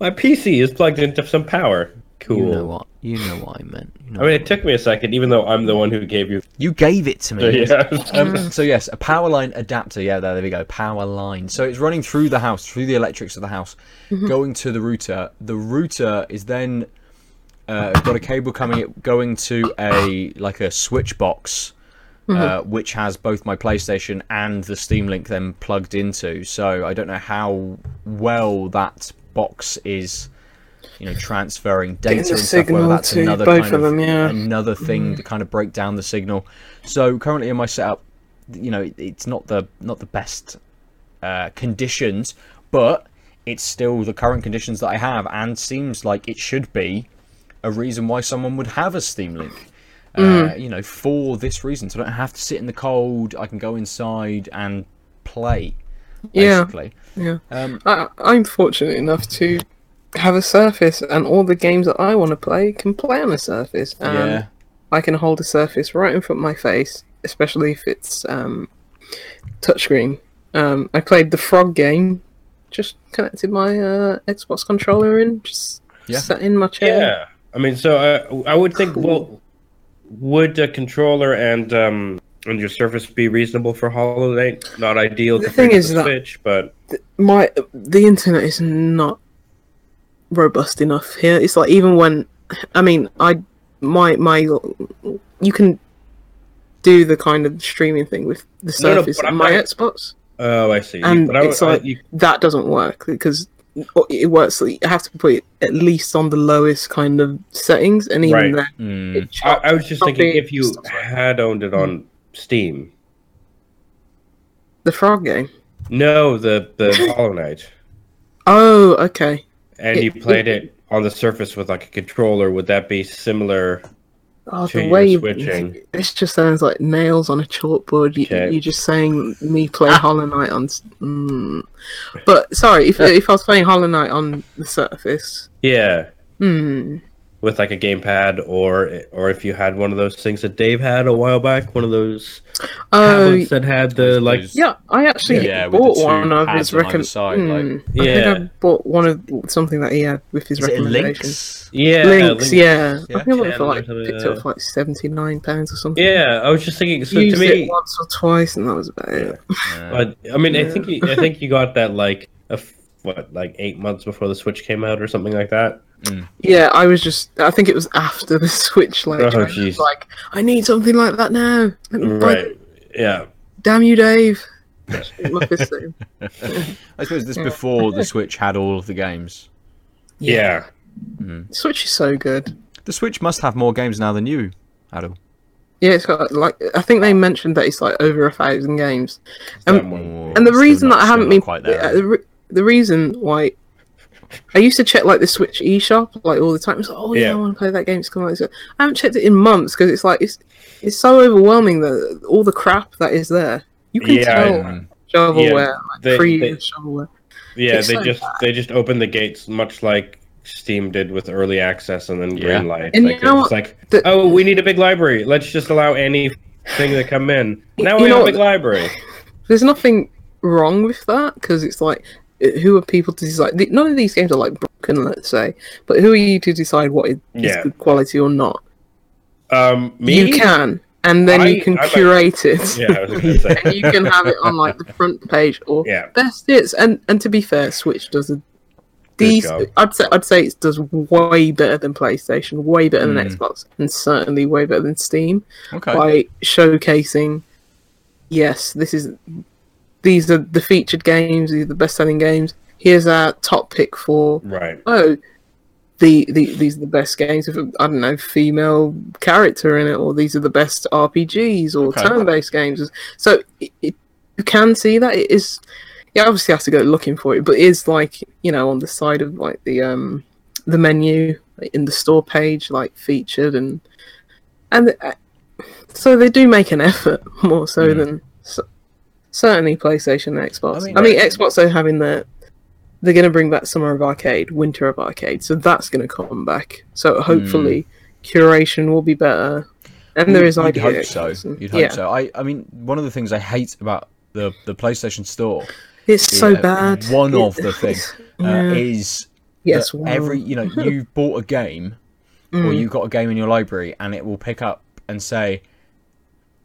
My PC is plugged into some power. Cool. You know what? You know what I meant. You know I mean, it took me a second, even though I'm the one who gave you. You gave it to me. Yeah. Um, so yes, a power line adapter. Yeah, there, there we go. Power line. So it's running through the house, through the electrics of the house, going to the router. The router is then uh, got a cable coming, going to a like a switch box, uh, which has both my PlayStation and the Steam Link then plugged into. So I don't know how well that box is. You know, transferring data and stuff. Whether signal that's another both kind of them, yeah. another thing to kind of break down the signal. So currently in my setup, you know, it's not the not the best uh, conditions, but it's still the current conditions that I have, and seems like it should be a reason why someone would have a Steam Link. Uh, you know, for this reason, so I don't have to sit in the cold. I can go inside and play. Yeah. Basically, Yeah. um, I, I'm fortunate enough to have a Surface, and all the games that I want to play can play on a Surface. And yeah, I can hold a Surface right in front of my face, especially if it's um, touchscreen. Um, I played the Frog game, just connected my uh, Xbox controller in, just Yeah. sat in my chair. Yeah. I mean, so I, I would think, well, would a controller and um and your Surface be reasonable for Hollow Knight? Not ideal The thing is the that- Switch, but my the internet is not robust enough here. It's like even when I mean I my my you can do the kind of streaming thing with the Surface No, no, and my not- Xbox. oh, I see. And but I, it's I- like- you, That doesn't work because it works. You have to put it at least on the lowest kind of settings, and even Right. then, mm, it I, I was just thinking if you stuff had owned it on Steam. the Frog game. No, the the Hollow Knight, Oh, okay. and It- you played it on the Surface with like a controller. Would that be similar? Oh, the way you, switching. this just sounds like nails on a chalkboard. You, Okay. You're just saying me play Hollow Knight on. Mm. But sorry, if if I was playing Hollow Knight on the Surface, Yeah, hmm, with like a gamepad, or or if you had one of those things that Dave had a while back, one of those oh tablets that had the like. Yeah, I actually Yeah, with bought one of pads his on either like- I think Yeah. I bought one of something that he had with his is recommendation. links? Yeah, Links, yeah. Yeah. I think I bought it for like picked it up for like seventy nine pounds or something. Yeah, I was just thinking. So Used to me, it once or twice, and that was about it. Uh, but I mean, I think you, I think you got that like a what like eight months before the Switch came out or something like that. Yeah, I was just. I think it was after the Switch. Like, Oh, I was like I need something like that now. Let me buy Right. Yeah. Damn you, Dave. My fist at him. I suppose this Yeah. before the Switch had all of the games. Yeah. Switch is so good. The Switch must have more games now than you, Aadil. Yeah, it's got like I think they mentioned that it's like over a thousand games. That Um. And the reason not- that I haven't been quite there. uh, the, re- the reason why I used to check like the Switch eShop like all the time. It's like, oh yeah, Yeah. I want to play that game. It's coming out. So I haven't checked it in months because it's like it's it's so overwhelming that all the crap that is there. You can Yeah, tell shovelware, like They- free they- shovelware. Yeah, It's they so just they just opened the gates much like Steam did with early access and then Yeah. Greenlight. And like, you know it's what? like, The- oh, we need a big library. Let's just allow anything to come in. Now You we know have a what? big library. There's nothing wrong with that because it's like who are people to decide? None of these games are like broken, let's say, but who are you to decide what is, Yeah. good quality or not? Um, me? You can, and then I- you can I like- curate it. Yeah, I was gonna say. and you can have it on like the front page or Yeah. best hits. And and to be fair, Switch does a these. I'd say I'd say it does way better than PlayStation, way better than Mm. Xbox, and certainly way better than Steam Okay. by showcasing. Yes, this is. These are the featured games. These are the best-selling games. Here's our top pick for Right. oh, the, the these are the best games with I don't know female character in it, or these are the best RPGs or Okay. turn-based games. So it, it, you can see that it is. You obviously have to go looking for it, but it is like you know on the side of like the um the menu like, in the store page, like featured and and uh, so they do make an effort more so Mm. than so, certainly PlayStation and Xbox. I I mean- mean, Xbox are having the they're going to bring back Summer of Arcade, Winter of Arcade, so that's going to come back. So hopefully, curation will be better. And there is You'd hope so. You'd hope yeah, so. I, I mean, one of the things I hate about the the PlayStation Store it's so Yeah, bad. one It- of the things, uh, yeah. is Yes, that wow. every you know you bought a game or Mm. you've got a game in your library and it will pick up and say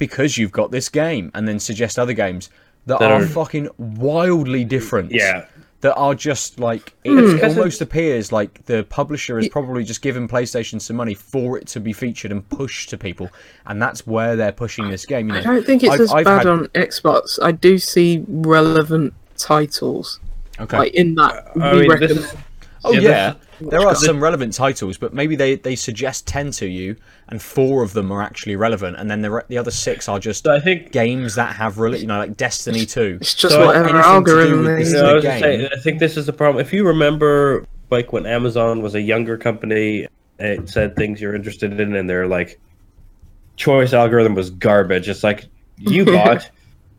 because you've got this game and then suggest other games that, That are, are- fucking wildly different Yeah. that are just like it. Hmm. 'cause almost appears like the publisher has probably just given PlayStation some money for it to be featured and pushed to people and that's where they're pushing this game you know I don't think it's I've- as I've bad had- on Xbox. I do see relevant titles okay like in that. Uh, I we mean, recommend. this is, Oh Yeah, yeah, there are some relevant titles, but maybe they, they suggest ten to you, and four of them are actually relevant, and then the the other six are just so I think games that have rela- you know like Destiny Two. It's just So whatever anything to do algorithm with they this No, I the was just game. saying, I think this is the problem. If you remember, like when Amazon was a younger company, it said things you're interested in, and their like choice algorithm was garbage. It's like you bought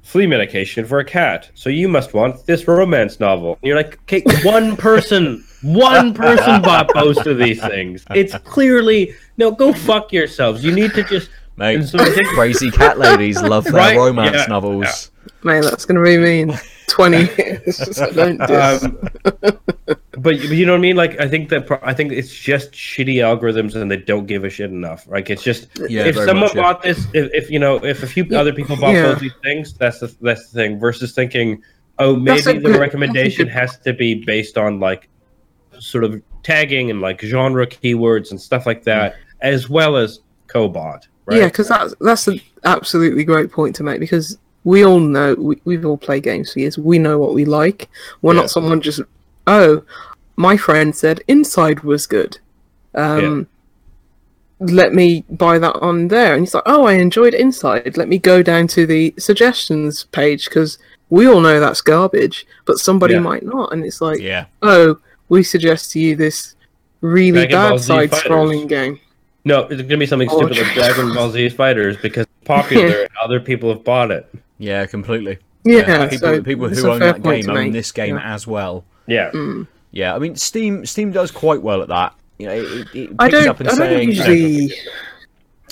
flea medication for a cat, so you must want this romance novel. And you're like, okay, one person, one person bought most of these things. It's clearly no. Go fuck yourselves. You need to just. Mate, And so crazy cat ladies love their Right, romance yeah, novels. Mate, that's going to be me in 20 years. so don't diss. Um, but, but you know what I mean? Like, I think that pro- I think it's just shitty algorithms, and they don't give a shit enough. Like, it's just Yeah, if someone much, yeah. bought this, if, if you know, if a few other people bought Yeah. both these things, that's the that's the thing. Versus thinking, oh, maybe the good- recommendation good- has to be based on like sort of tagging and like genre keywords and stuff like that, as well as co-bot. Right? Yeah, because that's that's an absolutely great point to make because we all know we, we've all played games for years. We know what we like. We're Yeah. not someone just oh, my friend said Inside was good. Um, Let me buy that on there, and he's like, "Oh, I enjoyed Inside. Let me go down to the suggestions page because we all know that's garbage, but somebody Yeah. might not." And it's like, Yeah, "Oh, we suggest to you this really Dragon bad side-scrolling game." No, it's gonna be something Oh, stupid like Dragon Ball Z Fighters because it's popular. and Other people have bought it. yeah, completely. Yeah, people, so people who own that game to own this game Yeah. as well. Yeah. Mm. Yeah, I mean Steam Steam does quite well at that. You know, it, it I picks don't. up and I don't saying, usually.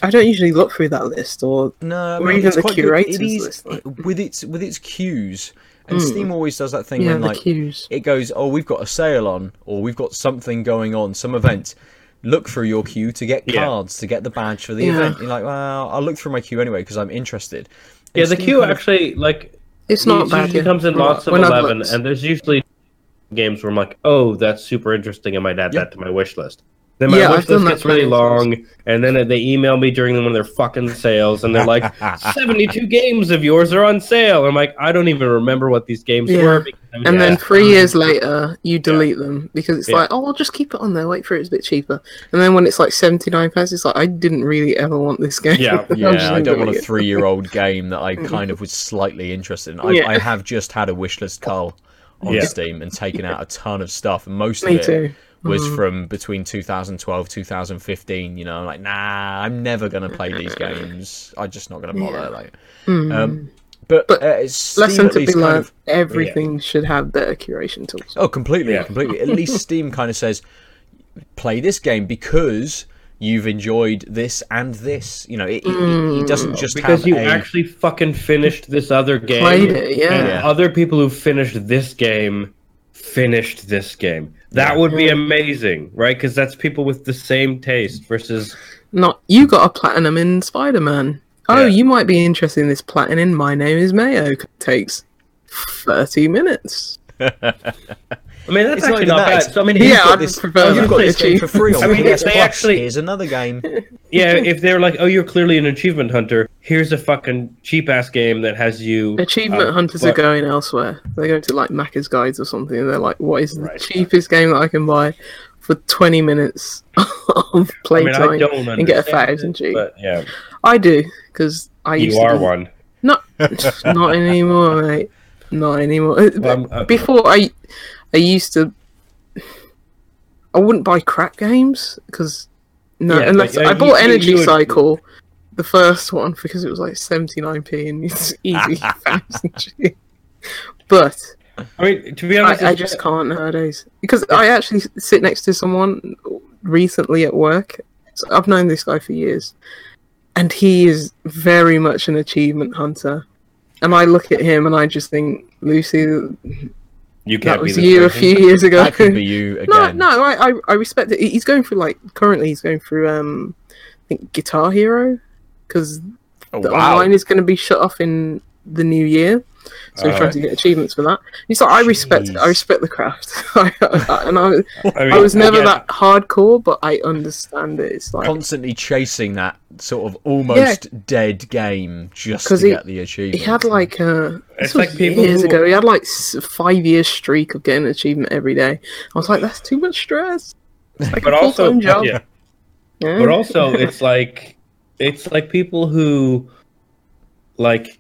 I don't usually look through that list, or No, I Or mean, even it's the quite good. curators It is list, like- it- with its with its queues, and Mm. Steam always does that thing yeah, when like queues. it goes, oh, we've got a sale on, or we've got something going on, some event. Look through your queue to get Yeah. cards to get the badge for the Yeah. event. You're like, well, I'll look through my queue anyway because I'm interested. Yeah, the Steam queue kind of- actually like It's not it bad. usually yeah. comes in When- lots of eleven, and there's usually games where I'm like, oh, that's super interesting. I might add Yeah. that to my wish list. Then my Yeah, wish list gets really plenty of times. long, and then they email me during one of their fucking sales, and they're like, 72 games of yours are on sale. I'm like, I don't even remember what these games Yeah. were. because I was and then just- three years later, you delete them because it's Yeah. like, oh, I'll just keep it on there. Wait for it; it's a bit cheaper. And then when it's like seventy nine pounds, it's like, I didn't really ever want this game. Yeah. I'm Yeah, I don't want a three-year-old game that I kind of was slightly interested in. I, Yeah. I have just had a wish list, call on Yeah. Steam and taken out a ton of stuff, and most Me of it too. Was Mhm. from between 2012 2015 you know i'm like nah i'm never gonna play these games i'm just not gonna bother Yeah. like Mm. um but, But uh, Steam Lesson at to be least kind learned: of, everything should have better curation tools. oh completely Yeah. completely at least steam kind of says play this game because you've enjoyed this and this you know it, it- it, it doesn't just because have you a, actually fucking finished this other game. Played it, yeah. And Yeah. other people who finished this game finished this game. That would be amazing, right? Because that's people with the same taste versus Not you got a platinum in Spider Man. Oh, Yeah. you might be interested in this platinum. My name is Mayo. Takes thirty minutes. I mean, that's It's not actually even not bad. So I mean, Yeah, you've got I'd this, prefer oh, you've got this game for free on I mean, PS they Plus. actually- Here's another game. yeah, if they're like, oh, you're clearly an achievement hunter. Here's a fucking cheap ass game that has you. Achievement uh, hunters but- are going elsewhere. They're going to like Macca's guides or something. And they're like, "What is the Right. cheapest game that I can buy for twenty minutes of playtime I don't and get a thousand it, G?" But yeah, I do because I used you to are be- one. Not, not anymore, mate. Not anymore. Uh, Well, I'm- uh, Before I, I used to. I wouldn't buy crap games because no, Yeah, unless but, uh, I bought you- Energy you would- Cycle, the first one because it was like seventy nine p and it's easy thousand But I mean, to be honest, I, I just can't nowadays because I actually sit next to someone recently at work. So I've known this guy for years, and he is very much an achievement hunter. And I look at him and I just think, Lucy, You can't that was you a few years ago. That could be you no, no, I, I, I respect it. He's going through like currently he's going through um, I think Guitar Hero because Oh, the wow. online is going to be shut off in the new year. So he's trying Alright. to get achievements for that. He's like, I respect, Jeez. I respect the craft, I, I- and I, I, mean, I was never yeah, that hardcore, but I understand it. It's like Constantly chasing that sort of almost dead game just to 'Cause he- get the achievement. he had like uh, a It's this like people years who- ago. He had like five years streak of getting an achievement every day. I was like, that's too much stress. Like But a also, full-time job. yeah, Yeah. but also it's like it's like people who like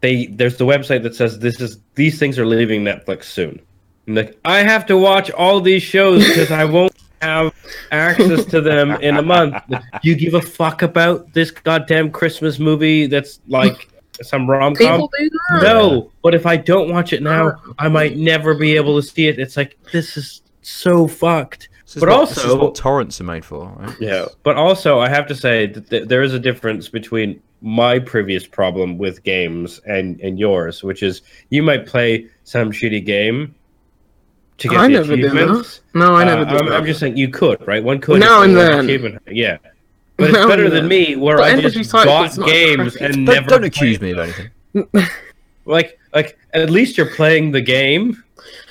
they there's the website that says this is these things are leaving Netflix soon. And like I have to watch all these shows because I won't have access to them in a month. You give a fuck about this goddamn Christmas movie that's like some rom com? People do that. No, but if I don't watch it now, I might never be able to see it. It's like this is so fucked. This is but what, this is also- what torrents are made for, right? Yeah, but also I have to say that th- there is a difference between my previous problem with games and and yours, which is you might play some shitty game to get I the never did achievements. No, I never Uh, did I'm, that. I'm just saying you could, right? One could Now if and there was then. achievement. Yeah, but it's Now better than me where But I just Cycle's games crappy. and Don't, never don't accuse me of anything. Like, like at least you're playing the game.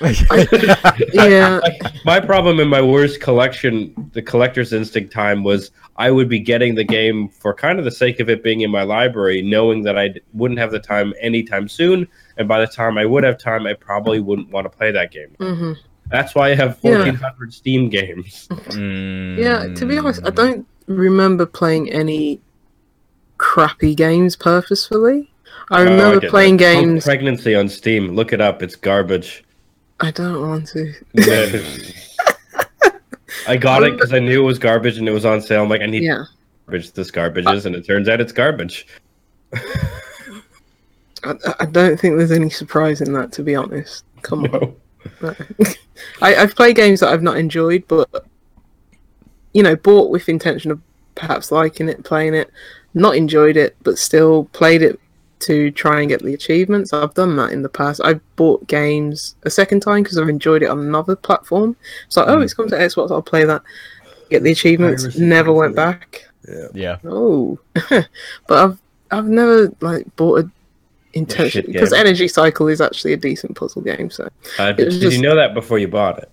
yeah, my problem in my worst collection the collector's instinct time was i would be getting the game for kind of the sake of it being in my library knowing that i wouldn't have the time anytime soon and by the time i would have time i probably wouldn't want to play that game hmm that's why i have Yeah. 1400 steam games yeah. To be honest, I don't remember playing any crappy games purposefully. I Oh, remember playing that. Oh, games. pregnancy on steam look it up it's garbage I don't want to. i got it um, because i knew it was garbage and it was on sale. I'm like i need Yeah, garbage. This garbage is and it turns out it's garbage. I, I don't think there's any surprise in that. To be honest, come on. I, I've played games that I've not enjoyed, but you know, bought with intention of perhaps liking it, playing it, not enjoyed it, but still played it to try and get the achievements. I've done that in the past. I've bought games a second time because I've enjoyed it on another platform. It's like, oh, it's come to Xbox, I'll play that. Get the achievements. Never went back. Yeah. Oh, but I've I've never like bought a intention shit because. Energy Cycle is actually a decent puzzle game. So Uh, did, was did just- you know that before you bought it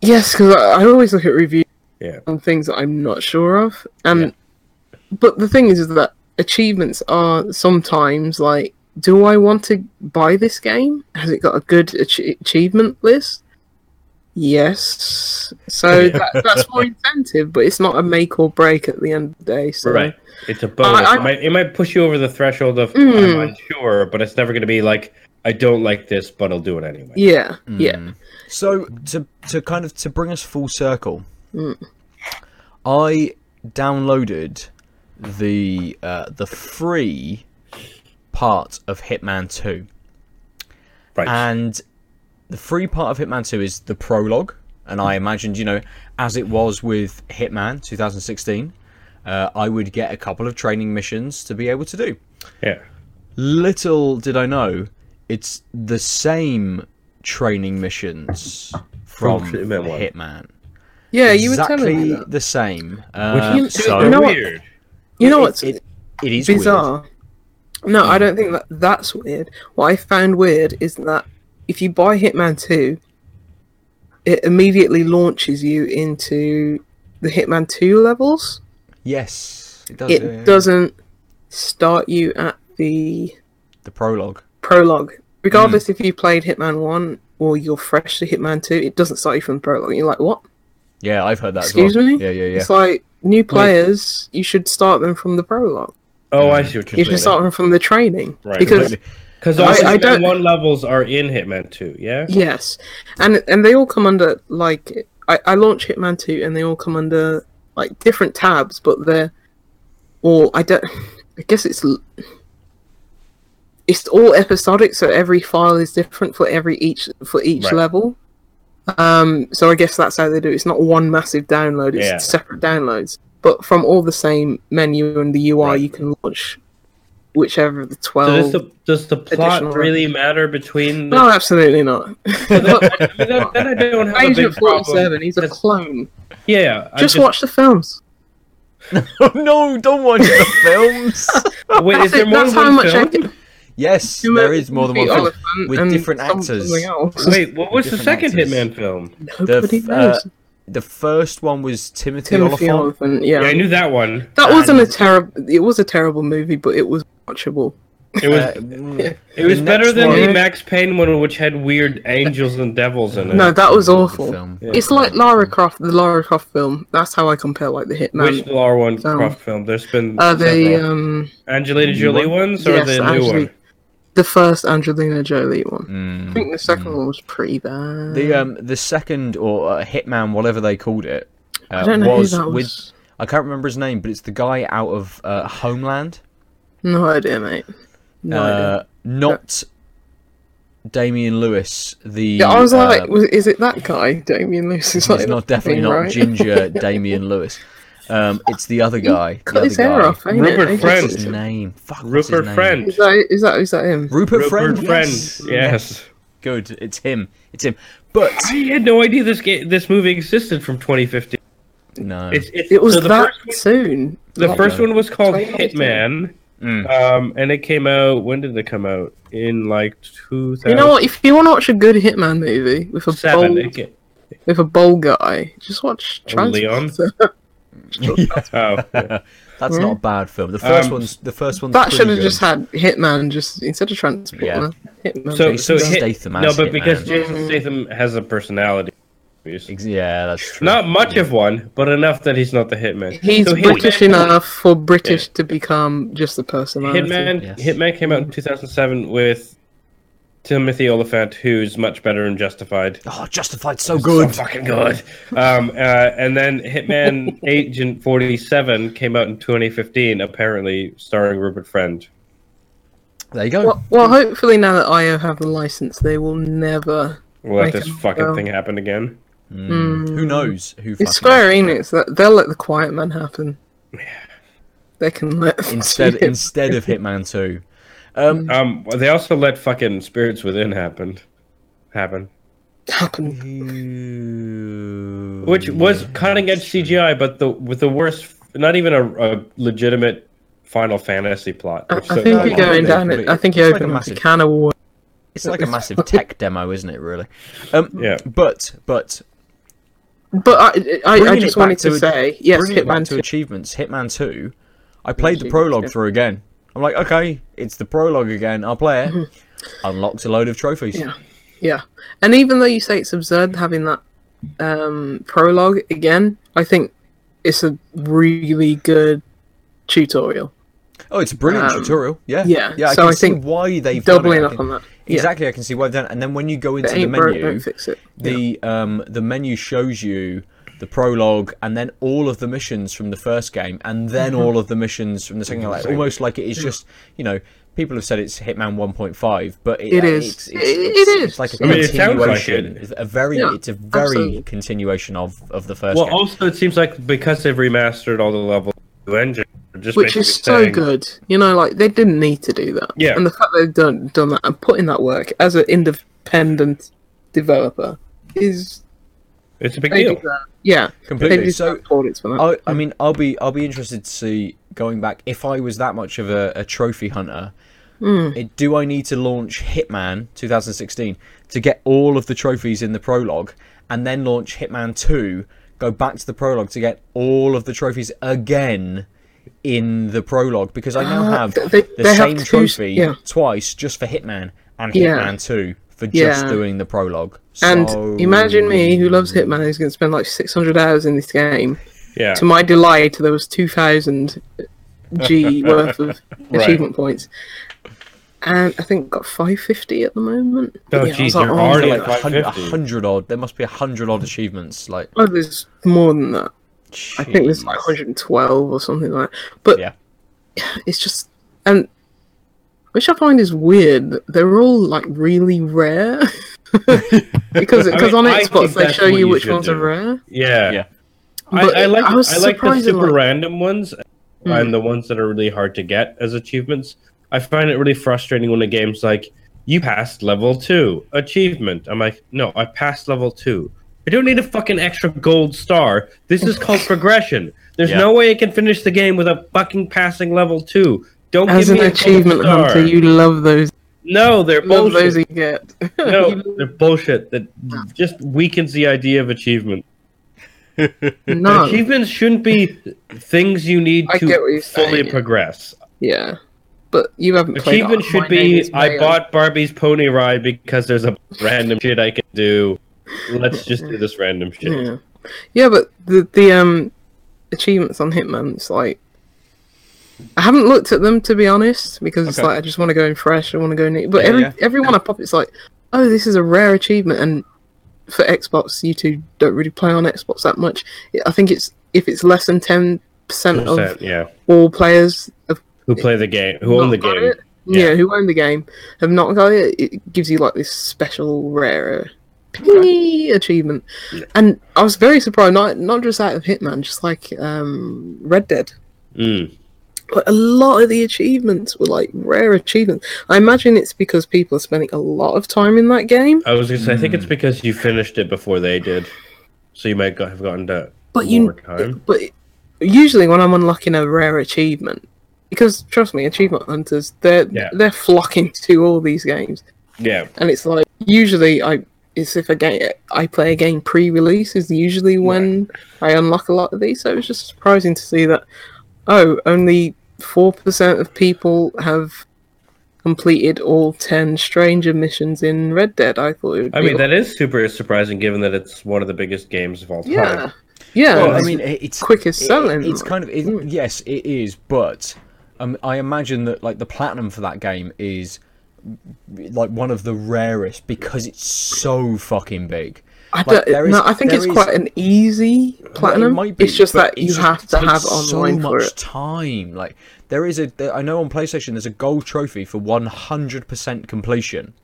Yes, because I, I always look at reviews Yeah. on things that I'm not sure of, and but the thing is, is that achievements are sometimes like, do I want to buy this game? Has it got a good ach- achievement list? Yes, so that, that's more incentive, but it's not a make or break at the end of the day. So Right. It's a bonus. I- I- it, might, it might push you over the threshold of Mm. I'm unsure, but it's never going to be like I don't like this, but I'll do it anyway. yeah, yeah, Mm. So to to kind of to bring us full circle, Mm. I downloaded the uh, the free part of Hitman Two, Right. and the free part of Hitman Two is the prologue, and I imagined you know as it was with Hitman 2016, uh, I would get a couple of training missions to be able to do. yeah. Little did I know, it's the same training missions from From Hitman one. Hitman. yeah. You were exactly telling me that. the same. Which Uh, You- is so you know what? Weird. You know what's It, it is weird. bizarre. No, I don't think that that's weird. What I found weird is that if you buy Hitman 2, it immediately launches you into the Hitman 2 levels. Yes, it does. it yeah, doesn't start you at the The prologue. prologue. Mm. Regardless if you played Hitman 1 or you're fresh to Hitman 2, it doesn't start you from the prologue. You're like, what? Yeah, I've heard that. Excuse as well. me? Yeah, yeah, yeah. It's like new players, you should start them from the prologue. Oh, I see what You you're should start them from the training. Right. Because Because I- all I don't- One levels are in Hitman Two. Yeah. Yes, and and they all come under like I, I launched Hitman two, and they all come under like different tabs, but they're all I don't. I guess it's it's all episodic, so every file is different for every each for each Right. level. Um, so I guess that's how they do. it. It's not one massive download; it's Yeah. separate downloads. But from all the same menu and the UI, Right. you can launch whichever of the So twelve. does the does the plot additional- really matter between? The, No, absolutely not. then, I- then- then I don't have a Agent big problem. He's a clone. Yeah, I Just, watch the films. No! Don't watch the films. Wait, is there more that's than how one much I film? Can- yes, You there met is more than one film Olyphant with different actors. Wait, what was the second actors. Hitman film? Nobody f- knows. uh, The first one was Timothy, Timothy Olyphant. Olyphant. Yeah. Yeah, I knew that one. that wasn't a terrible. It was a terrible movie, but it was watchable. It was Uh, it was better than one- the Max Payne one, which had weird angels and devils in it. No, that was awful. Yeah. It's like Lara Croft, the Lara Croft film. That's how I compare like the Hitman. Which Lara one film. Croft film? There's been uh, the um, Angelina Jolie ones or yes, the new Angeli- one? The first Angelina Jolie one. mm, I think the second mm. one was pretty bad. The um the second or uh, Hitman, whatever they called it, uh, I don't know was, who that was. with I can't remember his name, but it's the guy out of uh, Homeland. No idea, mate. No idea. uh, not Damian Lewis. The Yeah, I was uh, like, was, is it that guy, Damian Lewis? Is like not definitely thing, not right? ginger Damian Lewis. Um, it's the other guy. the Cut other his hair guy. off, ain't Rupert it? Friend. What's his name? Fuck, what's his Rupert name? Friend. Is that is that is that him? Rupert, Rupert Friend. Friend. Yes. Yes. Good. It's him. It's him. But I had no idea this ga- this movie existed from 2015. no. It's, it's It was so that First, one- soon. the Like, first one was called Hitman, Mm. um, and it came out. When did it come out? In like 2000. You know what? If you want to watch a good Hitman movie with a Seven. bold It with a bold guy, just watch Oh, Leon? Transporter. Oh, yeah. That's Yeah. not a bad film. The first Um, one's the first one. that should have just had Hitman just instead of Transporter. Yeah. Hitman. So, Jason so hit, Statham no, as but because Hitman. Jason Statham has a personality. Yeah, that's true. Not much of one, but enough that he's not the hitman. He's So British Hitman- enough for British to become just the personality. Hitman, Yes. Hitman came out in 2007 with Timothy Olyphant, who's much better in Justified. Oh, Justified so good. So fucking good. Um, uh, and then Hitman Agent 47 came out in 2015, apparently starring Rupert Friend. There you go. Well, well, hopefully now that IO have the license, they will never. We'll let this fucking go. thing happen again. Mm, Who knows? Who It's fucking Square Enix. That they'll let the Quiet Man happen. They can let instead instead of Hitman Two. Um, Um, they also let fucking Spirits Within happen. Happen. happen. Which was cutting edge CGI, but the with the worst, not even a, a legitimate Final Fantasy plot. I, which I so- think no, you're no, going down it. I think it's you're like a opening up a massive- can of worms. It's like a massive tech demo, isn't it? Really. Um, Yeah. But but But I, I, I just wanted to, to- say, yes, bringing it back Hitman to 2. achievements, Hitman Two. I played the prologue through again. I'm like, okay, it's the prologue again. I'll play it. Unlocks a load of trophies. Yeah. Yeah. And even though you say it's absurd having that um, prologue again, I think it's a really good tutorial. Oh, it's a brilliant Um, tutorial. Yeah. yeah, Yeah. I so can I see think why they've Doubling. Up can- on that. Yeah. Exactly, I can see why they've done it. And then when you go into the broke, menu, fix it. Yeah. the um the menu shows you the prologue and then all of the missions from the first game and then Mm-hmm. all of the missions from the second game like, almost like it is just you know people have said it's hitman 1.5 but it, It is. it's, it is. it's like a I mean, it like continuation it. A very Yeah, it's a very absolutely. continuation of of the first Well, game also it seems like because they've remastered all the levels, the engine, just Which is so saying- good. You know, like, they didn't need to do that. Yeah. And the fact they've done, done that and put in that work as an independent developer is. It's a big deal. deserve, yeah. completely so for that. I, I mean, I'll be I'll be interested to see going back if I was that much of a, a trophy hunter. Hmm. It, do I need to launch Hitman 2016 to get all of the trophies in the prologue, and then launch Hitman 2, go back to the prologue to get all of the trophies again in the prologue? Because I now Uh, have th- they- the they have same two- trophy yeah. twice just for Hitman and Yeah. Hitman 2 for just Yeah. doing the prologue. And So- imagine me, who loves Hitman, who's going to spend like 600 hours in this game. Yeah. To my delight, there was 2,000 G worth of Right. achievement points. And I think got 550 at the moment. Oh, Yeah, I geez, like, you're oh, already like a hundred, hundred odd. There must be a hundred odd achievements. Like Oh, there's more than that. I think there's like 112 or something like that. But Yeah. it's just. And. Which I find is weird. They're all like really rare. because I because mean, on I Xbox they show you you which ones do. are rare. Yeah. Yeah. But I, I like I was I like the super like- random ones Hmm. and the ones that are really hard to get as achievements. I find it really frustrating when a game's like, "You passed level two achievement." I'm like, "No, I passed level two. I don't need a fucking extra gold star. This is called progression. There's Yeah. no way I can finish the game without fucking passing level two. Don't As an achievement hunter, you love those. No, they're Love those bullshit. you get. No, they're bullshit. That just weakens the idea of achievement. no. Achievements shouldn't be things you need I to get what you're fully saying, yeah. progress. Yeah, but you haven't played. Achievement should be I bought Barbie's pony ride because there's a random shit I can do. Let's just do this random shit. Yeah, yeah, but the the um achievements on Hitman, it's like I haven't looked at them to be honest because it's Okay. like I just want to go in fresh. I want to go in. But Yeah, every yeah. every one I pop, it's like, oh, this is a rare achievement, and for Xbox, you two don't really play on Xbox that much. I think it's if it's less than ten percent of yeah. all players have Who play the game? Who own the game? yeah. Yeah. who own the game have not got it. It gives you like this special rare pingy achievement, Yeah. and I was very surprised. Not not just out of Hitman, just like um, Red Dead. Mm. But a lot of the achievements were like rare achievements. I imagine it's because people are spending a lot of time in that game. I was gonna say, I think it's Mm. because you finished it before they did, so you might have gotten to But you, time. but usually when I'm unlocking a rare achievement, because trust me, achievement hunters they're Yeah. they're flocking to all these games. Yeah, and it's like usually I it's if a game I play a game pre-release is usually when I unlock a lot of these. So it was just surprising to see that oh, only four percent of people have completed all ten stranger missions in Red Dead. I thought it would I be mean that is super surprising given that it's one of the biggest games of all time. yeah, yeah. Well, I mean, it's quickest it- selling. It's kind of it, Mm. yes, it is, but um, I imagine that like the platinum for that game is like one of the rarest because it's so fucking big. I like, don't, there is- no, I think it's is- quite an easy platinum. might be, it's just but that you just- have to have online so for much it. time. Like there is a, I know on PlayStation there's a gold trophy for 100% completion.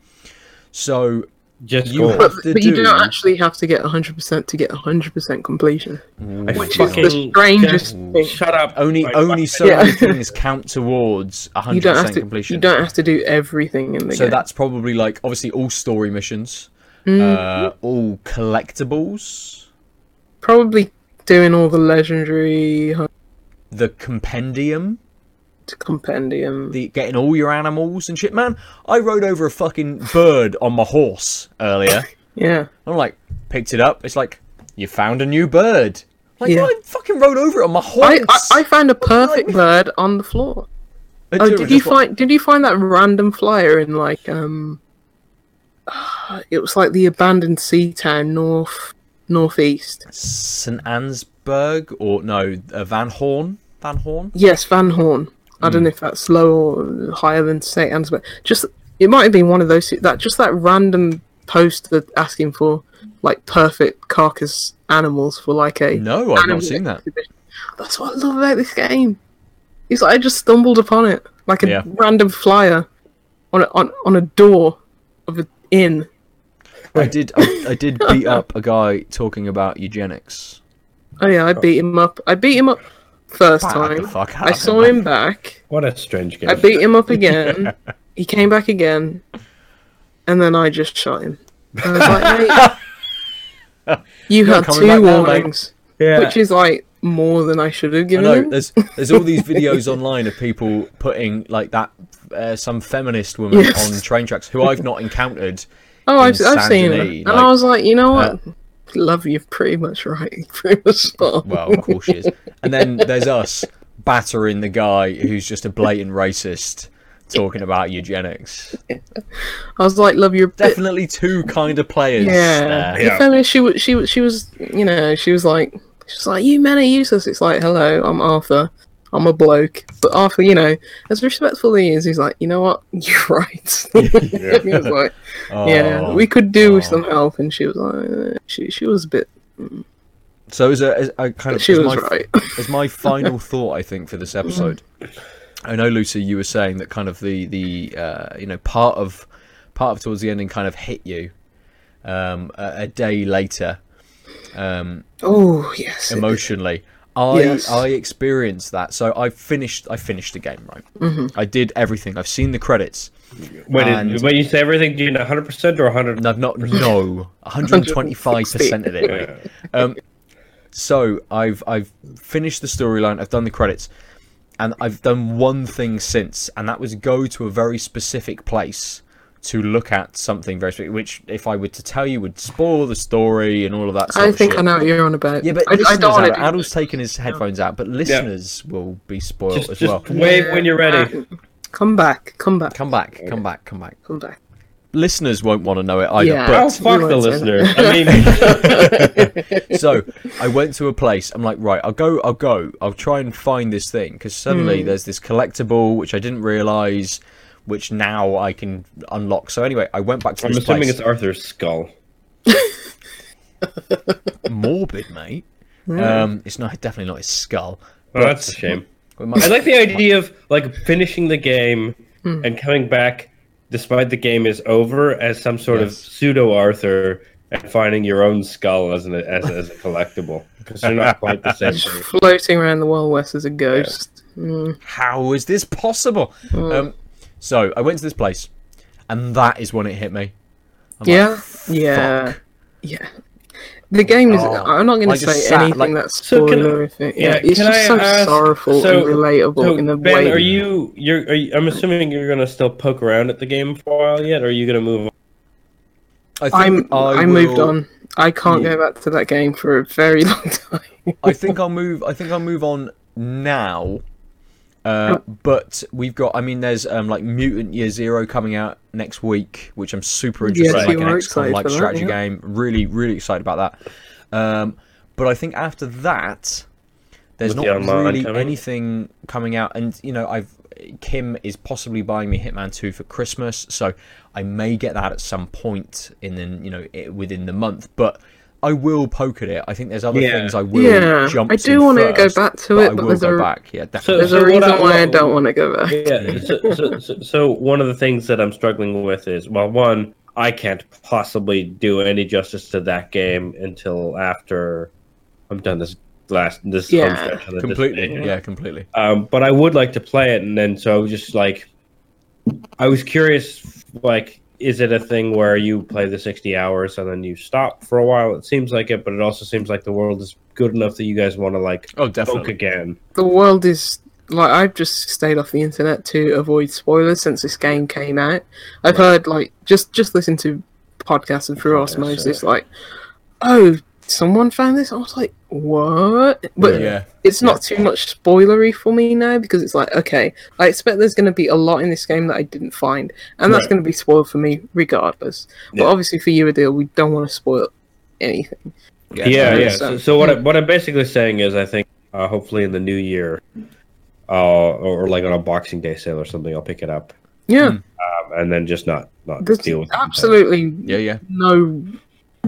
So Just You gold. have But, to but you do- don't actually have to get 100% to get 100% completion. Mm. I Which is the strangest just thing. Shut up. only I only fucking- so Yeah. many things count towards 100% You don't have to. completion. You don't have to do everything in the so game. So that's probably like obviously all story missions, Mm, uh, all collectibles, probably doing all the legendary the compendium, The compendium. the getting all your animals and shit. Man, I rode over a fucking bird on my horse earlier. yeah, I'm like, picked it up. It's like, you found a new bird. Like, Yeah. I fucking rode over it on my horse. I, I I found a perfect bird on the floor. Oh, did you find? Did you find that random flyer in like um? It was like the abandoned sea town north northeast. St Annesburg or no, uh, Van Horn? Van Horn? Yes, Van Horn. I Hmm. don't know if that's lower or higher than St. But just it might have been one of those that just that random post that asking for like perfect carcass animals for like a. No, I've not seen that. exhibition. That's what I love about this game. It's like I just stumbled upon it like a Yeah. random flyer on a, on on a door of an inn. I did. I, I did beat up a guy talking about eugenics. Oh yeah, I beat him up. I beat him up first Back time. the fuck out I of saw him back. What a strange game. I beat him up again. He came back again, and then I just shot him. I was like, mate, you You're had coming two back now, mate." warnings, yeah. which is like more than I should have I given know him. there's there's all these videos online of people putting like that uh, some feminist woman Yes. on train tracks who I've not encountered. Oh, I've, I've seen it, Saint-Denis, and like, I was like, you know what? uh, Love you, pretty much right. Pretty much spot. Well, of course she is. And then there's us battering the guy who's just a blatant racist talking about eugenics. I was like, love your. Definitely two kind of players. Yeah, there. the Yeah. feminist. She was, she was, she was, you know, she was like, she's like, you men are useless. It's like, hello, I'm Arthur. I'm a bloke, but Arthur, you know, as respectful as he is, he's like, you know what, you're right. he was like, yeah, Oh. we could do with Oh. some help, and she was like, she, she was a bit, So as a, a kind of she was my, right. as my final thought, I think for this episode, I know Lucy, you were saying that kind of the the uh, you know part of part of towards the ending kind of hit you um, a, a day later um, oh yes, emotionally. I Yes. I experienced that. So I finished I finished the game right. Mm-hmm. I did everything. I've seen the credits. When, it, when you say everything, do you know 100% or 100? And I've not no 125 percent of it. mate. Um, so I've I've finished the storyline. I've done the credits, and I've done one thing since, and that was go to a very specific place to look at something very specific. Which, if I were to tell you, would spoil the story and all of that. Sort I of think shit. I know what you're on about. Yeah, but I, I don't want out, to. Taken his headphones out, but listeners will be spoiled Just, as just well. wave when you're ready. Uh, come back, come back, Come back, come back, come back. come back. Listeners won't want to know it either. Yeah. But Oh, fuck the won't say listeners. I mean, so I went to a place. I'm like, right, I'll go. I'll go. I'll try and find this thing because suddenly hmm. there's this collectible which I didn't realize, which now I can unlock. So anyway, I went back to I'm this assuming place. it's Arthur's skull. morbid, mate. Um, it's not definitely not his skull. Oh, that's a shame. We must- I like the idea of like finishing the game and coming back despite the game is over as some sort of pseudo Arthur and finding your own skull as an as, as a collectible because they're not quite the same thing. floating around the Wild West as a ghost. Mm. How is this possible? Um, so I went to this place, and that is when it hit me. I'm like, Yeah, yeah, yeah. The game is. Oh, I'm not going to say sat, anything like- that's So can- spoilerific. yeah, Yeah, it's just I so ask- sorrowful so- and relatable So in the Ben, way. are you you're are you, I'm assuming you're gonna still poke around at the game for a while yet, or are you gonna move on? I I'm. think I, I, moved on. I can't Yeah. go back to that game for a very long time. I think I'll move. I think I'll move on now. Uh, but we've got. I mean, there's um, like Mutant Year Zero coming out next week, which I'm super interested. Yes, in, like you an are XCOM like for that, strategy yeah. game. Really, really excited about that. Um, but I think after that, there's With not the really coming? anything coming out. And you know, I've Kim is possibly buying me Hitman Two for Christmas, so I may get that at some point in the you know i- within the month. But I will poke at it. I think there's other Yeah. things I will yeah, jump I to do want to go back to it, I but will there's go a back. Yeah, So- there's so a reason I- why I don't want to go back. Yeah. So, so, so, so one of the things that I'm struggling with is well, one, I can't possibly do any justice to that game until after I'm done this last this Yeah. home stretch on completely. display. Yeah, completely. Um, but I would like to play it, and then so I was just like, I was curious, like, is it a thing where you play the sixty hours and then you stop for a while? It seems like it, but it also seems like the world is good enough that you guys want to like Oh, poke definitely. again. the world is like I've just stayed off the internet to avoid spoilers since this game came out. I've heard like just just listen to podcasts and through osmosis so- like, oh, someone found this. I was like, what? But Yeah. it's not too much spoilery for me now because it's like, okay, I expect there's going to be a lot in this game that I didn't find, and that's Right. going to be spoiled for me regardless. Yeah. But obviously, for you, Aadil, we don't want to spoil anything. Yeah, yeah. Yeah, So, so- so what I, what I'm basically saying is, I think uh, hopefully in the new year, uh, or, or like on a Boxing Day sale or something, I'll pick it up, Yeah, um, and then just not not there's deal with absolutely Yeah, yeah. no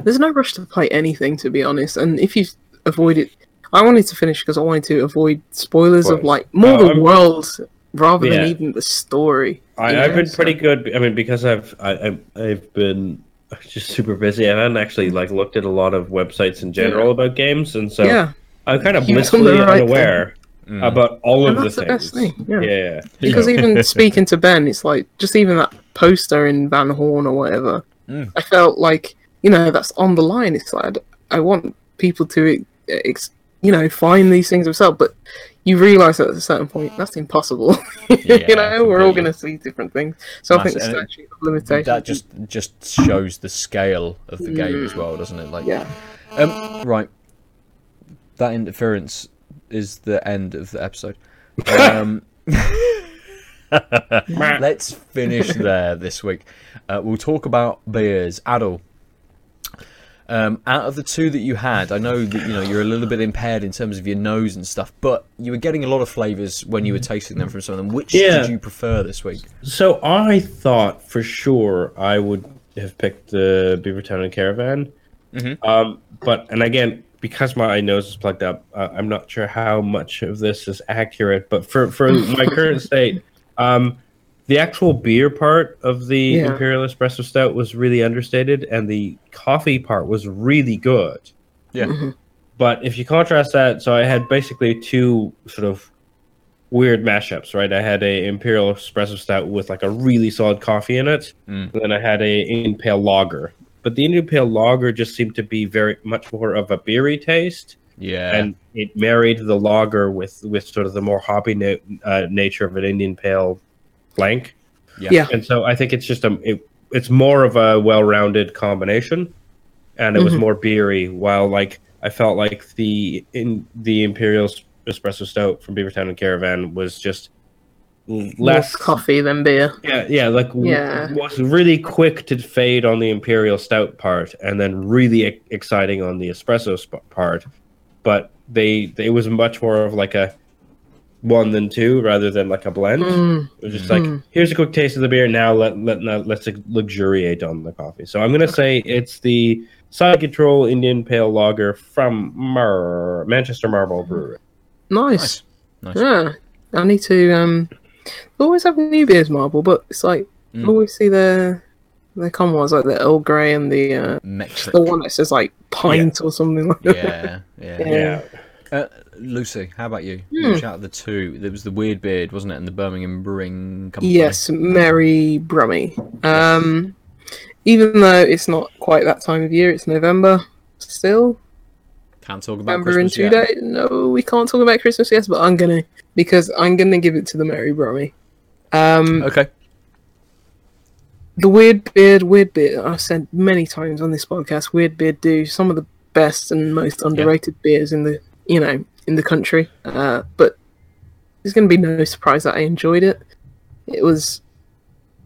there's no rush to play anything to be honest and if you avoid it i wanted to finish because i wanted to avoid spoilers of like more Uh, the I'm- world rather Yeah. than even the story I, I've know, been so- pretty good. I mean, because I've I, I've, I've been just super busy. I haven't actually like looked at a lot of websites in general about games, and so yeah I'm kind of You've done blissfully the right unaware Mm. about all And of the that's the things. best thing, yeah. yeah. because So- even speaking to ben it's like just even that poster in van horn or whatever Mm. i felt like you know that's on the line it's like i want people to ex- you know find these things themselves but you realize that at a certain point that's impossible Yeah, you know we're all going to see different things so i think the Massive- and it- statute of limitations that just just shows the scale of the game as well, doesn't it? Like, yeah um, right. That interference is the end of the episode. Um, let's finish there this week. Uh, we'll talk about beers. Aadil, um, out of the two that you had, I know that you know you're a little bit impaired in terms of your nose and stuff, but you were getting a lot of flavors when you were tasting them from some of them. Which Yeah. did you prefer this week? So I thought for sure I would have picked the Beavertown and Caravan. Mhm. Um, but and again, because my nose is plugged up, uh, I'm not sure how much of this is accurate. But for for my current state, um, the actual beer part of the Yeah. Imperial Espresso Stout was really understated, and the coffee part was really good. Yeah. Mhm. but if you contrast that, so I had basically two sort of weird mashups, right? I had a imperial espresso stout with like a really solid coffee in it, Mm. and then I had a Indian pale lager. But the Indian pale lager just seemed to be very much more of a beery taste, Yeah. and it married the lager with with sort of the more hoppy na- uh, nature of an Indian pale blank. yeah. Yeah. And so I think it's just a it, it's more of a well-rounded combination, and it was Mhm. more beery. While like I felt like the in the Imperial espresso stout from Beavertown and Caravan was just l- More less coffee than beer. Yeah, yeah, like w- Yeah. was really quick to fade on the Imperial stout part, and then really e- exciting on the espresso sp- part. But they, they it was much more of like a one than two rather than like a blend. Mm. It was just like, Mm. here's a quick taste of the beer. Now let let now let's luxuriate on the coffee. So I'm gonna say it's the Side Control Indian Pale Lager from Mar- Manchester Marble Brewery. Nice. Nice. Nice. Yeah. I need to um always have new beers marble, but it's like Mm. I always see the the common ones like the Earl Grey and the uh Metric. the one that says like pint or something like that. Yeah, yeah. Yeah. Yeah, Uh, Lucy, how about you? Which out of the two? There was the Weird Beard, wasn't it? And the Birmingham Brewing Company. Yes, Merry Brummie. Um even though it's not quite that time of year, it's November still. Can't talk about November in two yet. days. No, we can't talk about Christmas yet, but I'm gonna because I'm gonna give it to the Merry Brummie. Um Okay. the Weird Beard, Weird Beard. I've said many times on this podcast, Weird Beard do some of the best and most underrated beers in the you know in the country. Uh, but there's going to be no surprise that I enjoyed it. It was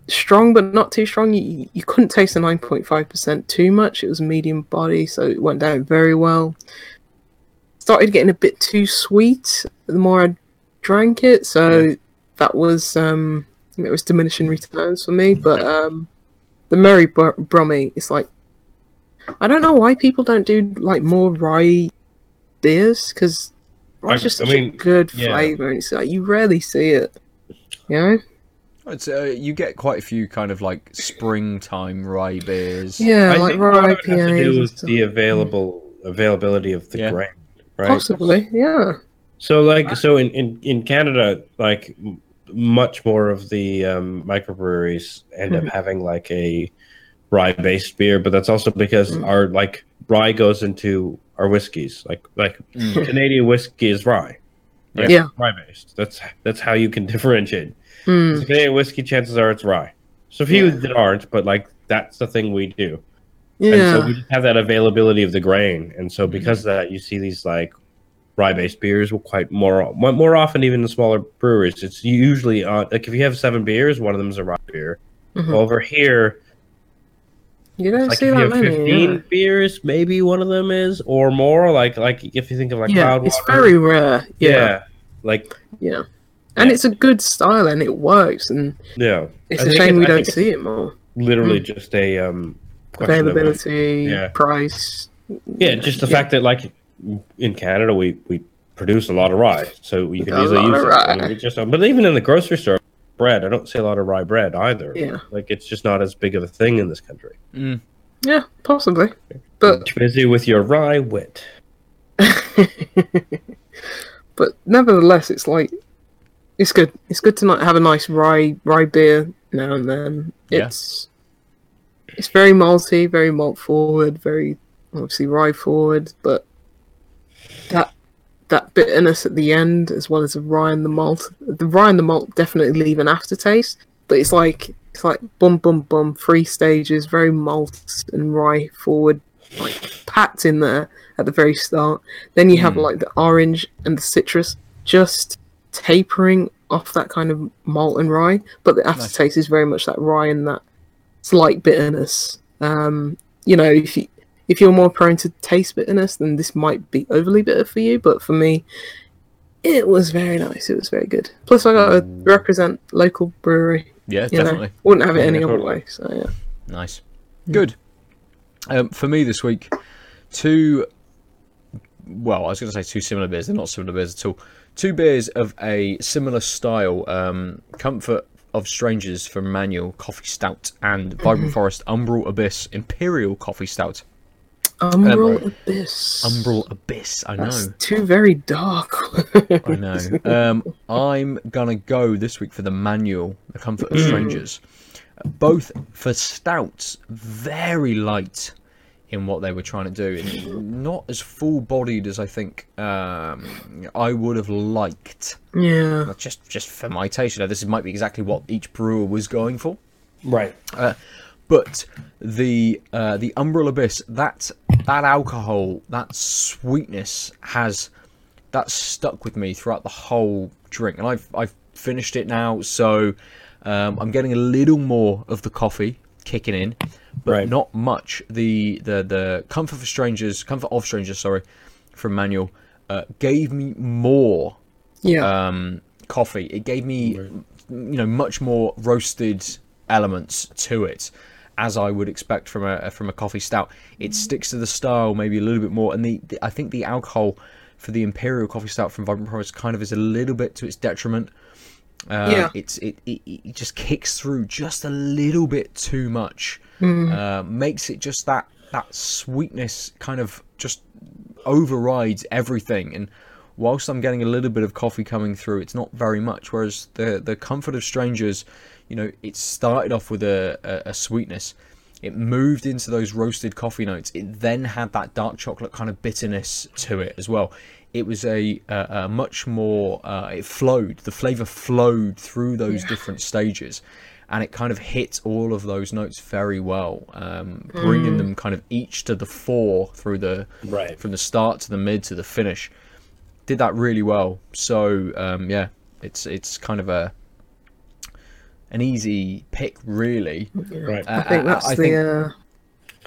strong, but not too strong. You, you couldn't taste the 9.5% too much. It was medium body, so it went down very well. Started getting a bit too sweet the more I drank it, so Yeah. that was um, it was diminishing returns for me. But um, the Merry Br- Brummie, it's like I don't know why people don't do like more rye beers because rye's I- just I mean, a good yeah. flavor, it's like you rarely see it. You know? It's, uh, you get quite a few kind of like springtime rye beers. Yeah, I like think part rye of it has to IPAs. do with stuff. the available availability of the Yeah. grain, right? Possibly, yeah. So like so in, in, in Canada, like much more of the um, microbreweries end up Mhm. having like a rye based beer, but that's also because Mm. our like rye goes into our whiskeys. Like like Mm. Canadian whiskey is rye. right? Yeah. Rye based. That's that's how you can differentiate. Mm. So Canadian whiskey, chances are it's rye. So few Yeah. that aren't, but like that's the thing we do. And so we just have that availability of the grain, and so Mhm. because of that, you see these like rye-based beers will quite more more more often even in smaller breweries. It's usually uh, like if you have seven beers, one of them is a rye beer. Mhm. Over here, You don't like see that many. fifteen Yeah, beers, maybe one of them is or more. Like like if you think of like yeah it's very rare. yeah. Yeah, like yeah. And Yeah. it's a good style and it works, and yeah. it's I a shame it- we I don't see it more. Literally just a um Availability, yeah. price. Yeah, just the fact that like in Canada we we produce a lot of rye, so you can easily use it. just, but even in the grocery store, bread I don't see a lot of rye bread either. Yeah, Like it's just not as big of a thing in this country. Mm. yeah, possibly. But Too busy with your rye wit. but nevertheless, it's like it's good. It's good to not have a nice rye rye beer now and then. Yeah. It's it's very malty, very malt forward, very obviously rye forward, but that that bitterness at the end, as well as the rye and the malt, the rye and the malt definitely leave an aftertaste. But it's like it's like bum bum bum, three stages, very malt and rye forward, like packed in there at the very start. Then you have Mm. like the orange and the citrus just tapering off that kind of malt and rye, but the aftertaste is very much that rye and that slight bitterness. Um, you know, if you if you're more prone to taste bitterness, then this might be overly bitter for you. But for me, it was very nice. It was very good. Plus, I got to Mm. represent local brewery. Yeah, You know, definitely. wouldn't have it Yeah, any other way. So yeah. Nice. Good. Um, for me this week, two. Well, I was going to say two similar beers. They're not similar beers at all. Two beers of a similar style. Um, Comfort of Strangers from Manual Coffee Stout and Vibrant Forest Umbral Abyss Imperial Coffee Stout. Umbral Um, Abyss. Umbral Abyss. I know. That's two very dark. I know. Um, I'm gonna go this week for the manual, The Comfort of Strangers. Both for stouts, very light in what they were trying to do, and not as full-bodied as I think um, I would have liked. yeah. That's Just, just for my taste, you know, this might be exactly what each brewer was going for. Right. But the uh, the Umbral Abyss, that that alcohol, that sweetness has that stuck with me throughout the whole drink, and I've I've finished it now, so um, I'm getting a little more of the coffee kicking in, but Right. not much. The the the Comfort for Strangers, Comfort of Strangers, sorry, from Manual, uh, gave me more Yeah. um, coffee. It gave me, you know, much more roasted elements to it, as I would expect from a from a coffee stout. It sticks to the style maybe a little bit more, and the, the I think the alcohol for the imperial coffee stout from Vibrant Forest kind of is a little bit to its detriment. Uh, Yeah. it's it, it it just kicks through just a little bit too much. Uh, makes it just that that sweetness kind of just overrides everything and whilst i'm getting a little bit of coffee coming through it's not very much whereas the the comfort of strangers you know it started off with a, a, a sweetness. It moved into those roasted coffee notes. It then had that dark chocolate kind of bitterness to it as well. It was a, a, a much more uh, it flowed the flavor flowed through those different stages and it kind of hit all of those notes very well um, bringing them kind of each to the fore through the Right. from the start to the mid to the finish. Did that really well. So um, yeah it's it's kind of a an easy pick really Right. Uh, I think that's I the think- uh,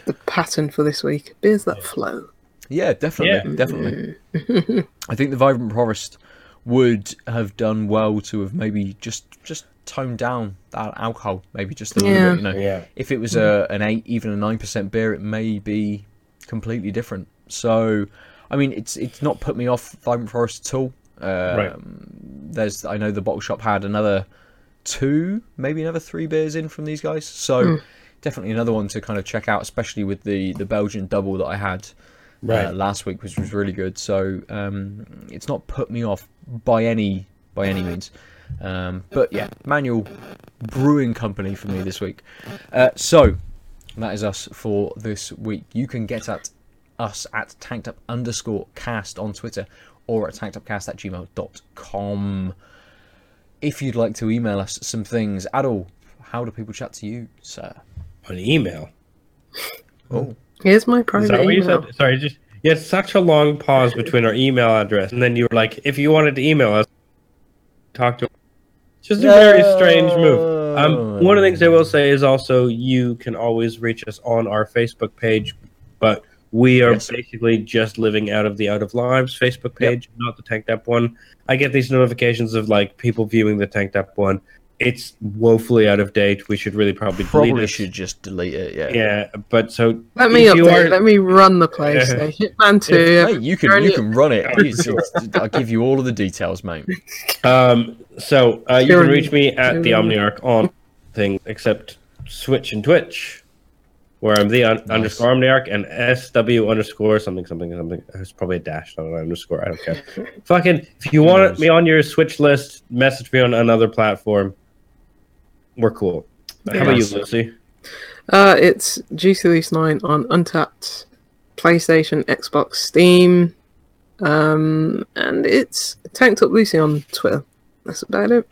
the pattern for this week. Beers that flow. Yeah, definitely, definitely. I think the Vibrant Forest would have done well to have maybe just just toned down that alcohol, maybe just a little Yeah. bit. You know, Yeah. if it was a an eight, even a nine percent beer, it may be completely different. So, I mean, it's it's not put me off Vibrant Forest at all. Um, Right. There's, I know the bottle shop had another two, maybe another three beers in from these guys. So, definitely another one to kind of check out, especially with the the Belgian double that I had Right. uh, last week, which was really good. So um, it's not put me off by any by any means. Um, but yeah, manual brewing company for me this week. Uh, so that is us for this week. You can get at us at tanked up underscore cast on Twitter or at tankedupcast at gmail.com. If you'd like to email us some things at all, how do people chat to you, sir? On email. Oh, Here's my Is private that what you email. said? Sorry, just you had such a long pause between our email address, and then you were like, if you wanted to email us, talk to. It's just a very strange move. Um, one of the things I will say is also you can always reach us on our Facebook page, but we are Yes. basically just living out of the Out of Lives Facebook page, not the Tanked Up one. I get these notifications of like people viewing the Tanked Up one. It's woefully out of date. We should really probably delete probably it. should just delete it. Yeah. Yeah, but so Let me update. are- Let me run the PlayStation. Hitman 2. Mate, you can Turn you can run it. It's- it's- I'll give you all of the details, mate. Um, so uh, you can reach me at the Sure. Omniarch on thing except Switch and Twitch, where I'm the un- underscore Omniarch and SW underscore something something something. It's probably a dash, not an underscore. I don't care. Fucking, if you want knows? me on your Switch list, message me on another platform. We're cool. How about you, Lucy? Uh, it's GC Release 9 on Untappd, PlayStation, Xbox, Steam, um, and it's Tanked Up Lucy on Twitter. That's about it.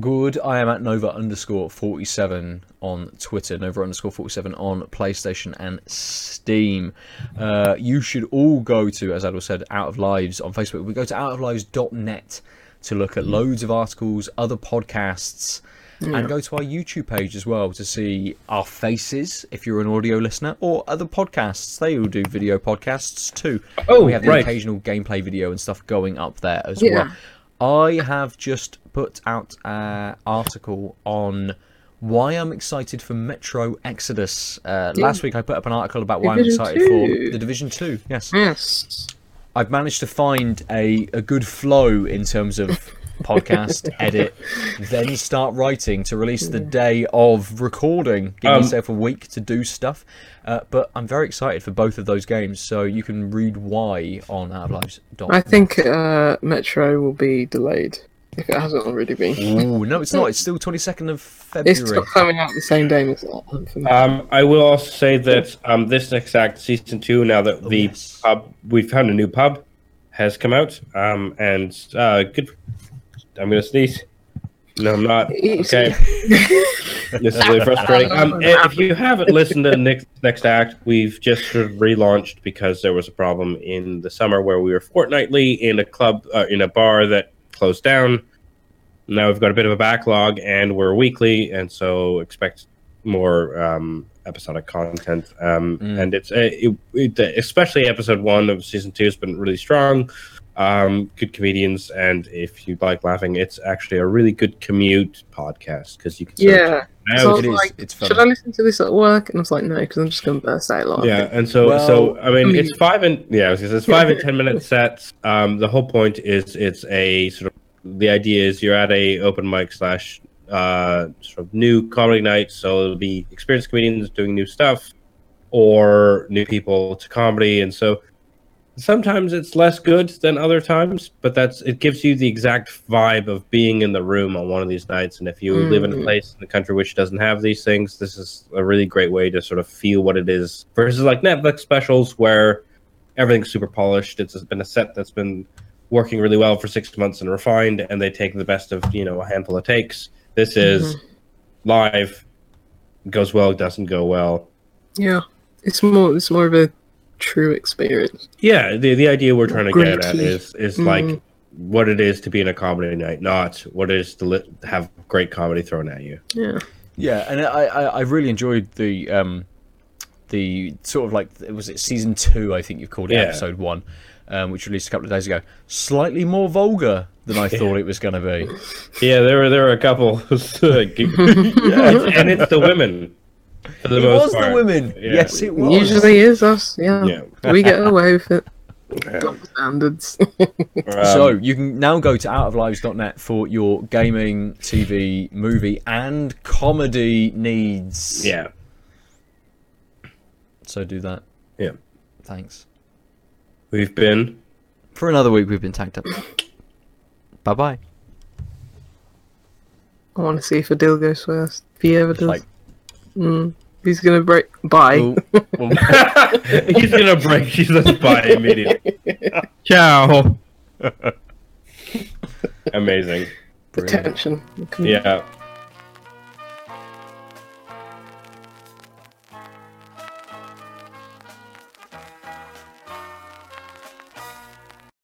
Good. I am at Nova underscore forty seven on Twitter. Nova underscore forty seven on PlayStation and Steam. Uh, you should all go to, as Aadil said, Out of Lives on Facebook. We go to outoflives.net to look at loads of articles, other podcasts, and go to our YouTube page as well to see our faces if you're an audio listener, or other podcasts. They all do video podcasts too. Oh, we have the right. occasional gameplay video and stuff going up there as Yeah. well. I have just put out an article on why I'm excited for Metro Exodus. Uh, last week I put up an article about why Division I'm excited 2. for the Division 2. Yes. Yes. I've managed to find a, a good flow in terms of podcast, edit, then start writing to release the day of recording. Give Um, yourself a week to do stuff. Uh, but I'm very excited for both of those games, so you can read why on outoflives.com. I think uh, Metro will be delayed if it hasn't already been. Ooh, no, it's not. It's still 22nd of It's February. not coming out the same day as that. Um, I will also say that um, this exact season two, now that the yes. pub we found a new pub has come out, um, and uh, good. I'm gonna sneeze. No, I'm not. Okay, this is really frustrating. Um, if you haven't listened to next next act, we've just sort of relaunched because there was a problem in the summer where we were fortnightly in a club uh, in a bar that closed down. Now we've got a bit of a backlog, and we're weekly, and so expect more um, episodic content. Um, Mm. And it's uh, it, it, especially episode one of season two has been really strong. Um, good comedians, and if you like laughing, it's actually a really good commute podcast because you can sort of yeah. Check it So I out. was It is. like, It's fun. Should I listen to this at work? And I was like, no, because I'm just going to burst out laughing. Yeah, and so Well, so I mean, it's five and yeah, I was gonna say it's five and ten minute sets. Um, the whole point is it's a sort of the idea is you're at a open mic slash uh sort of new comedy night, so it'll be experienced comedians doing new stuff or new people to comedy, and so sometimes it's less good than other times, but that's it gives you the exact vibe of being in the room on one of these nights. And if you live in a Mhm. place in the country which doesn't have these things, this is a really great way to sort of feel what it is versus like Netflix specials where everything's super polished. It's been a set that's been working really well for six months and refined, and they take the best of you know a handful of takes. This is live, goes well, doesn't go well. Yeah. It's more. It's more of a true experience. Yeah, the the idea we're trying to get at is is Mhm. like what it is to be in a comedy night, not what it is to li- have great comedy thrown at you. Yeah. Yeah, and I, I, I really enjoyed the um, the sort of like was it season two? I think you called it Yeah. episode one, um, which released a couple of days ago. Slightly more vulgar than I thought it was going to be. Yeah, there were there were a couple, like, It's- and it's the women for the it most was part. the women. Yeah. Yes, it was. Usually is us. Yeah. Yeah. We get away with it. Yeah. Standards. Um, so you can now go to outoflives.net for your gaming, TV, movie, and comedy needs. yeah, So do that. Yeah. Thanks. we've been For another week, we've been Tanked Up. bye bye. I want to see if a Aadil goes first. If he ever does. Like, Mm. He's gonna break. Bye. well, he's gonna break Jesus by immediately. Ciao. Amazing. The brilliant. tension. Yeah.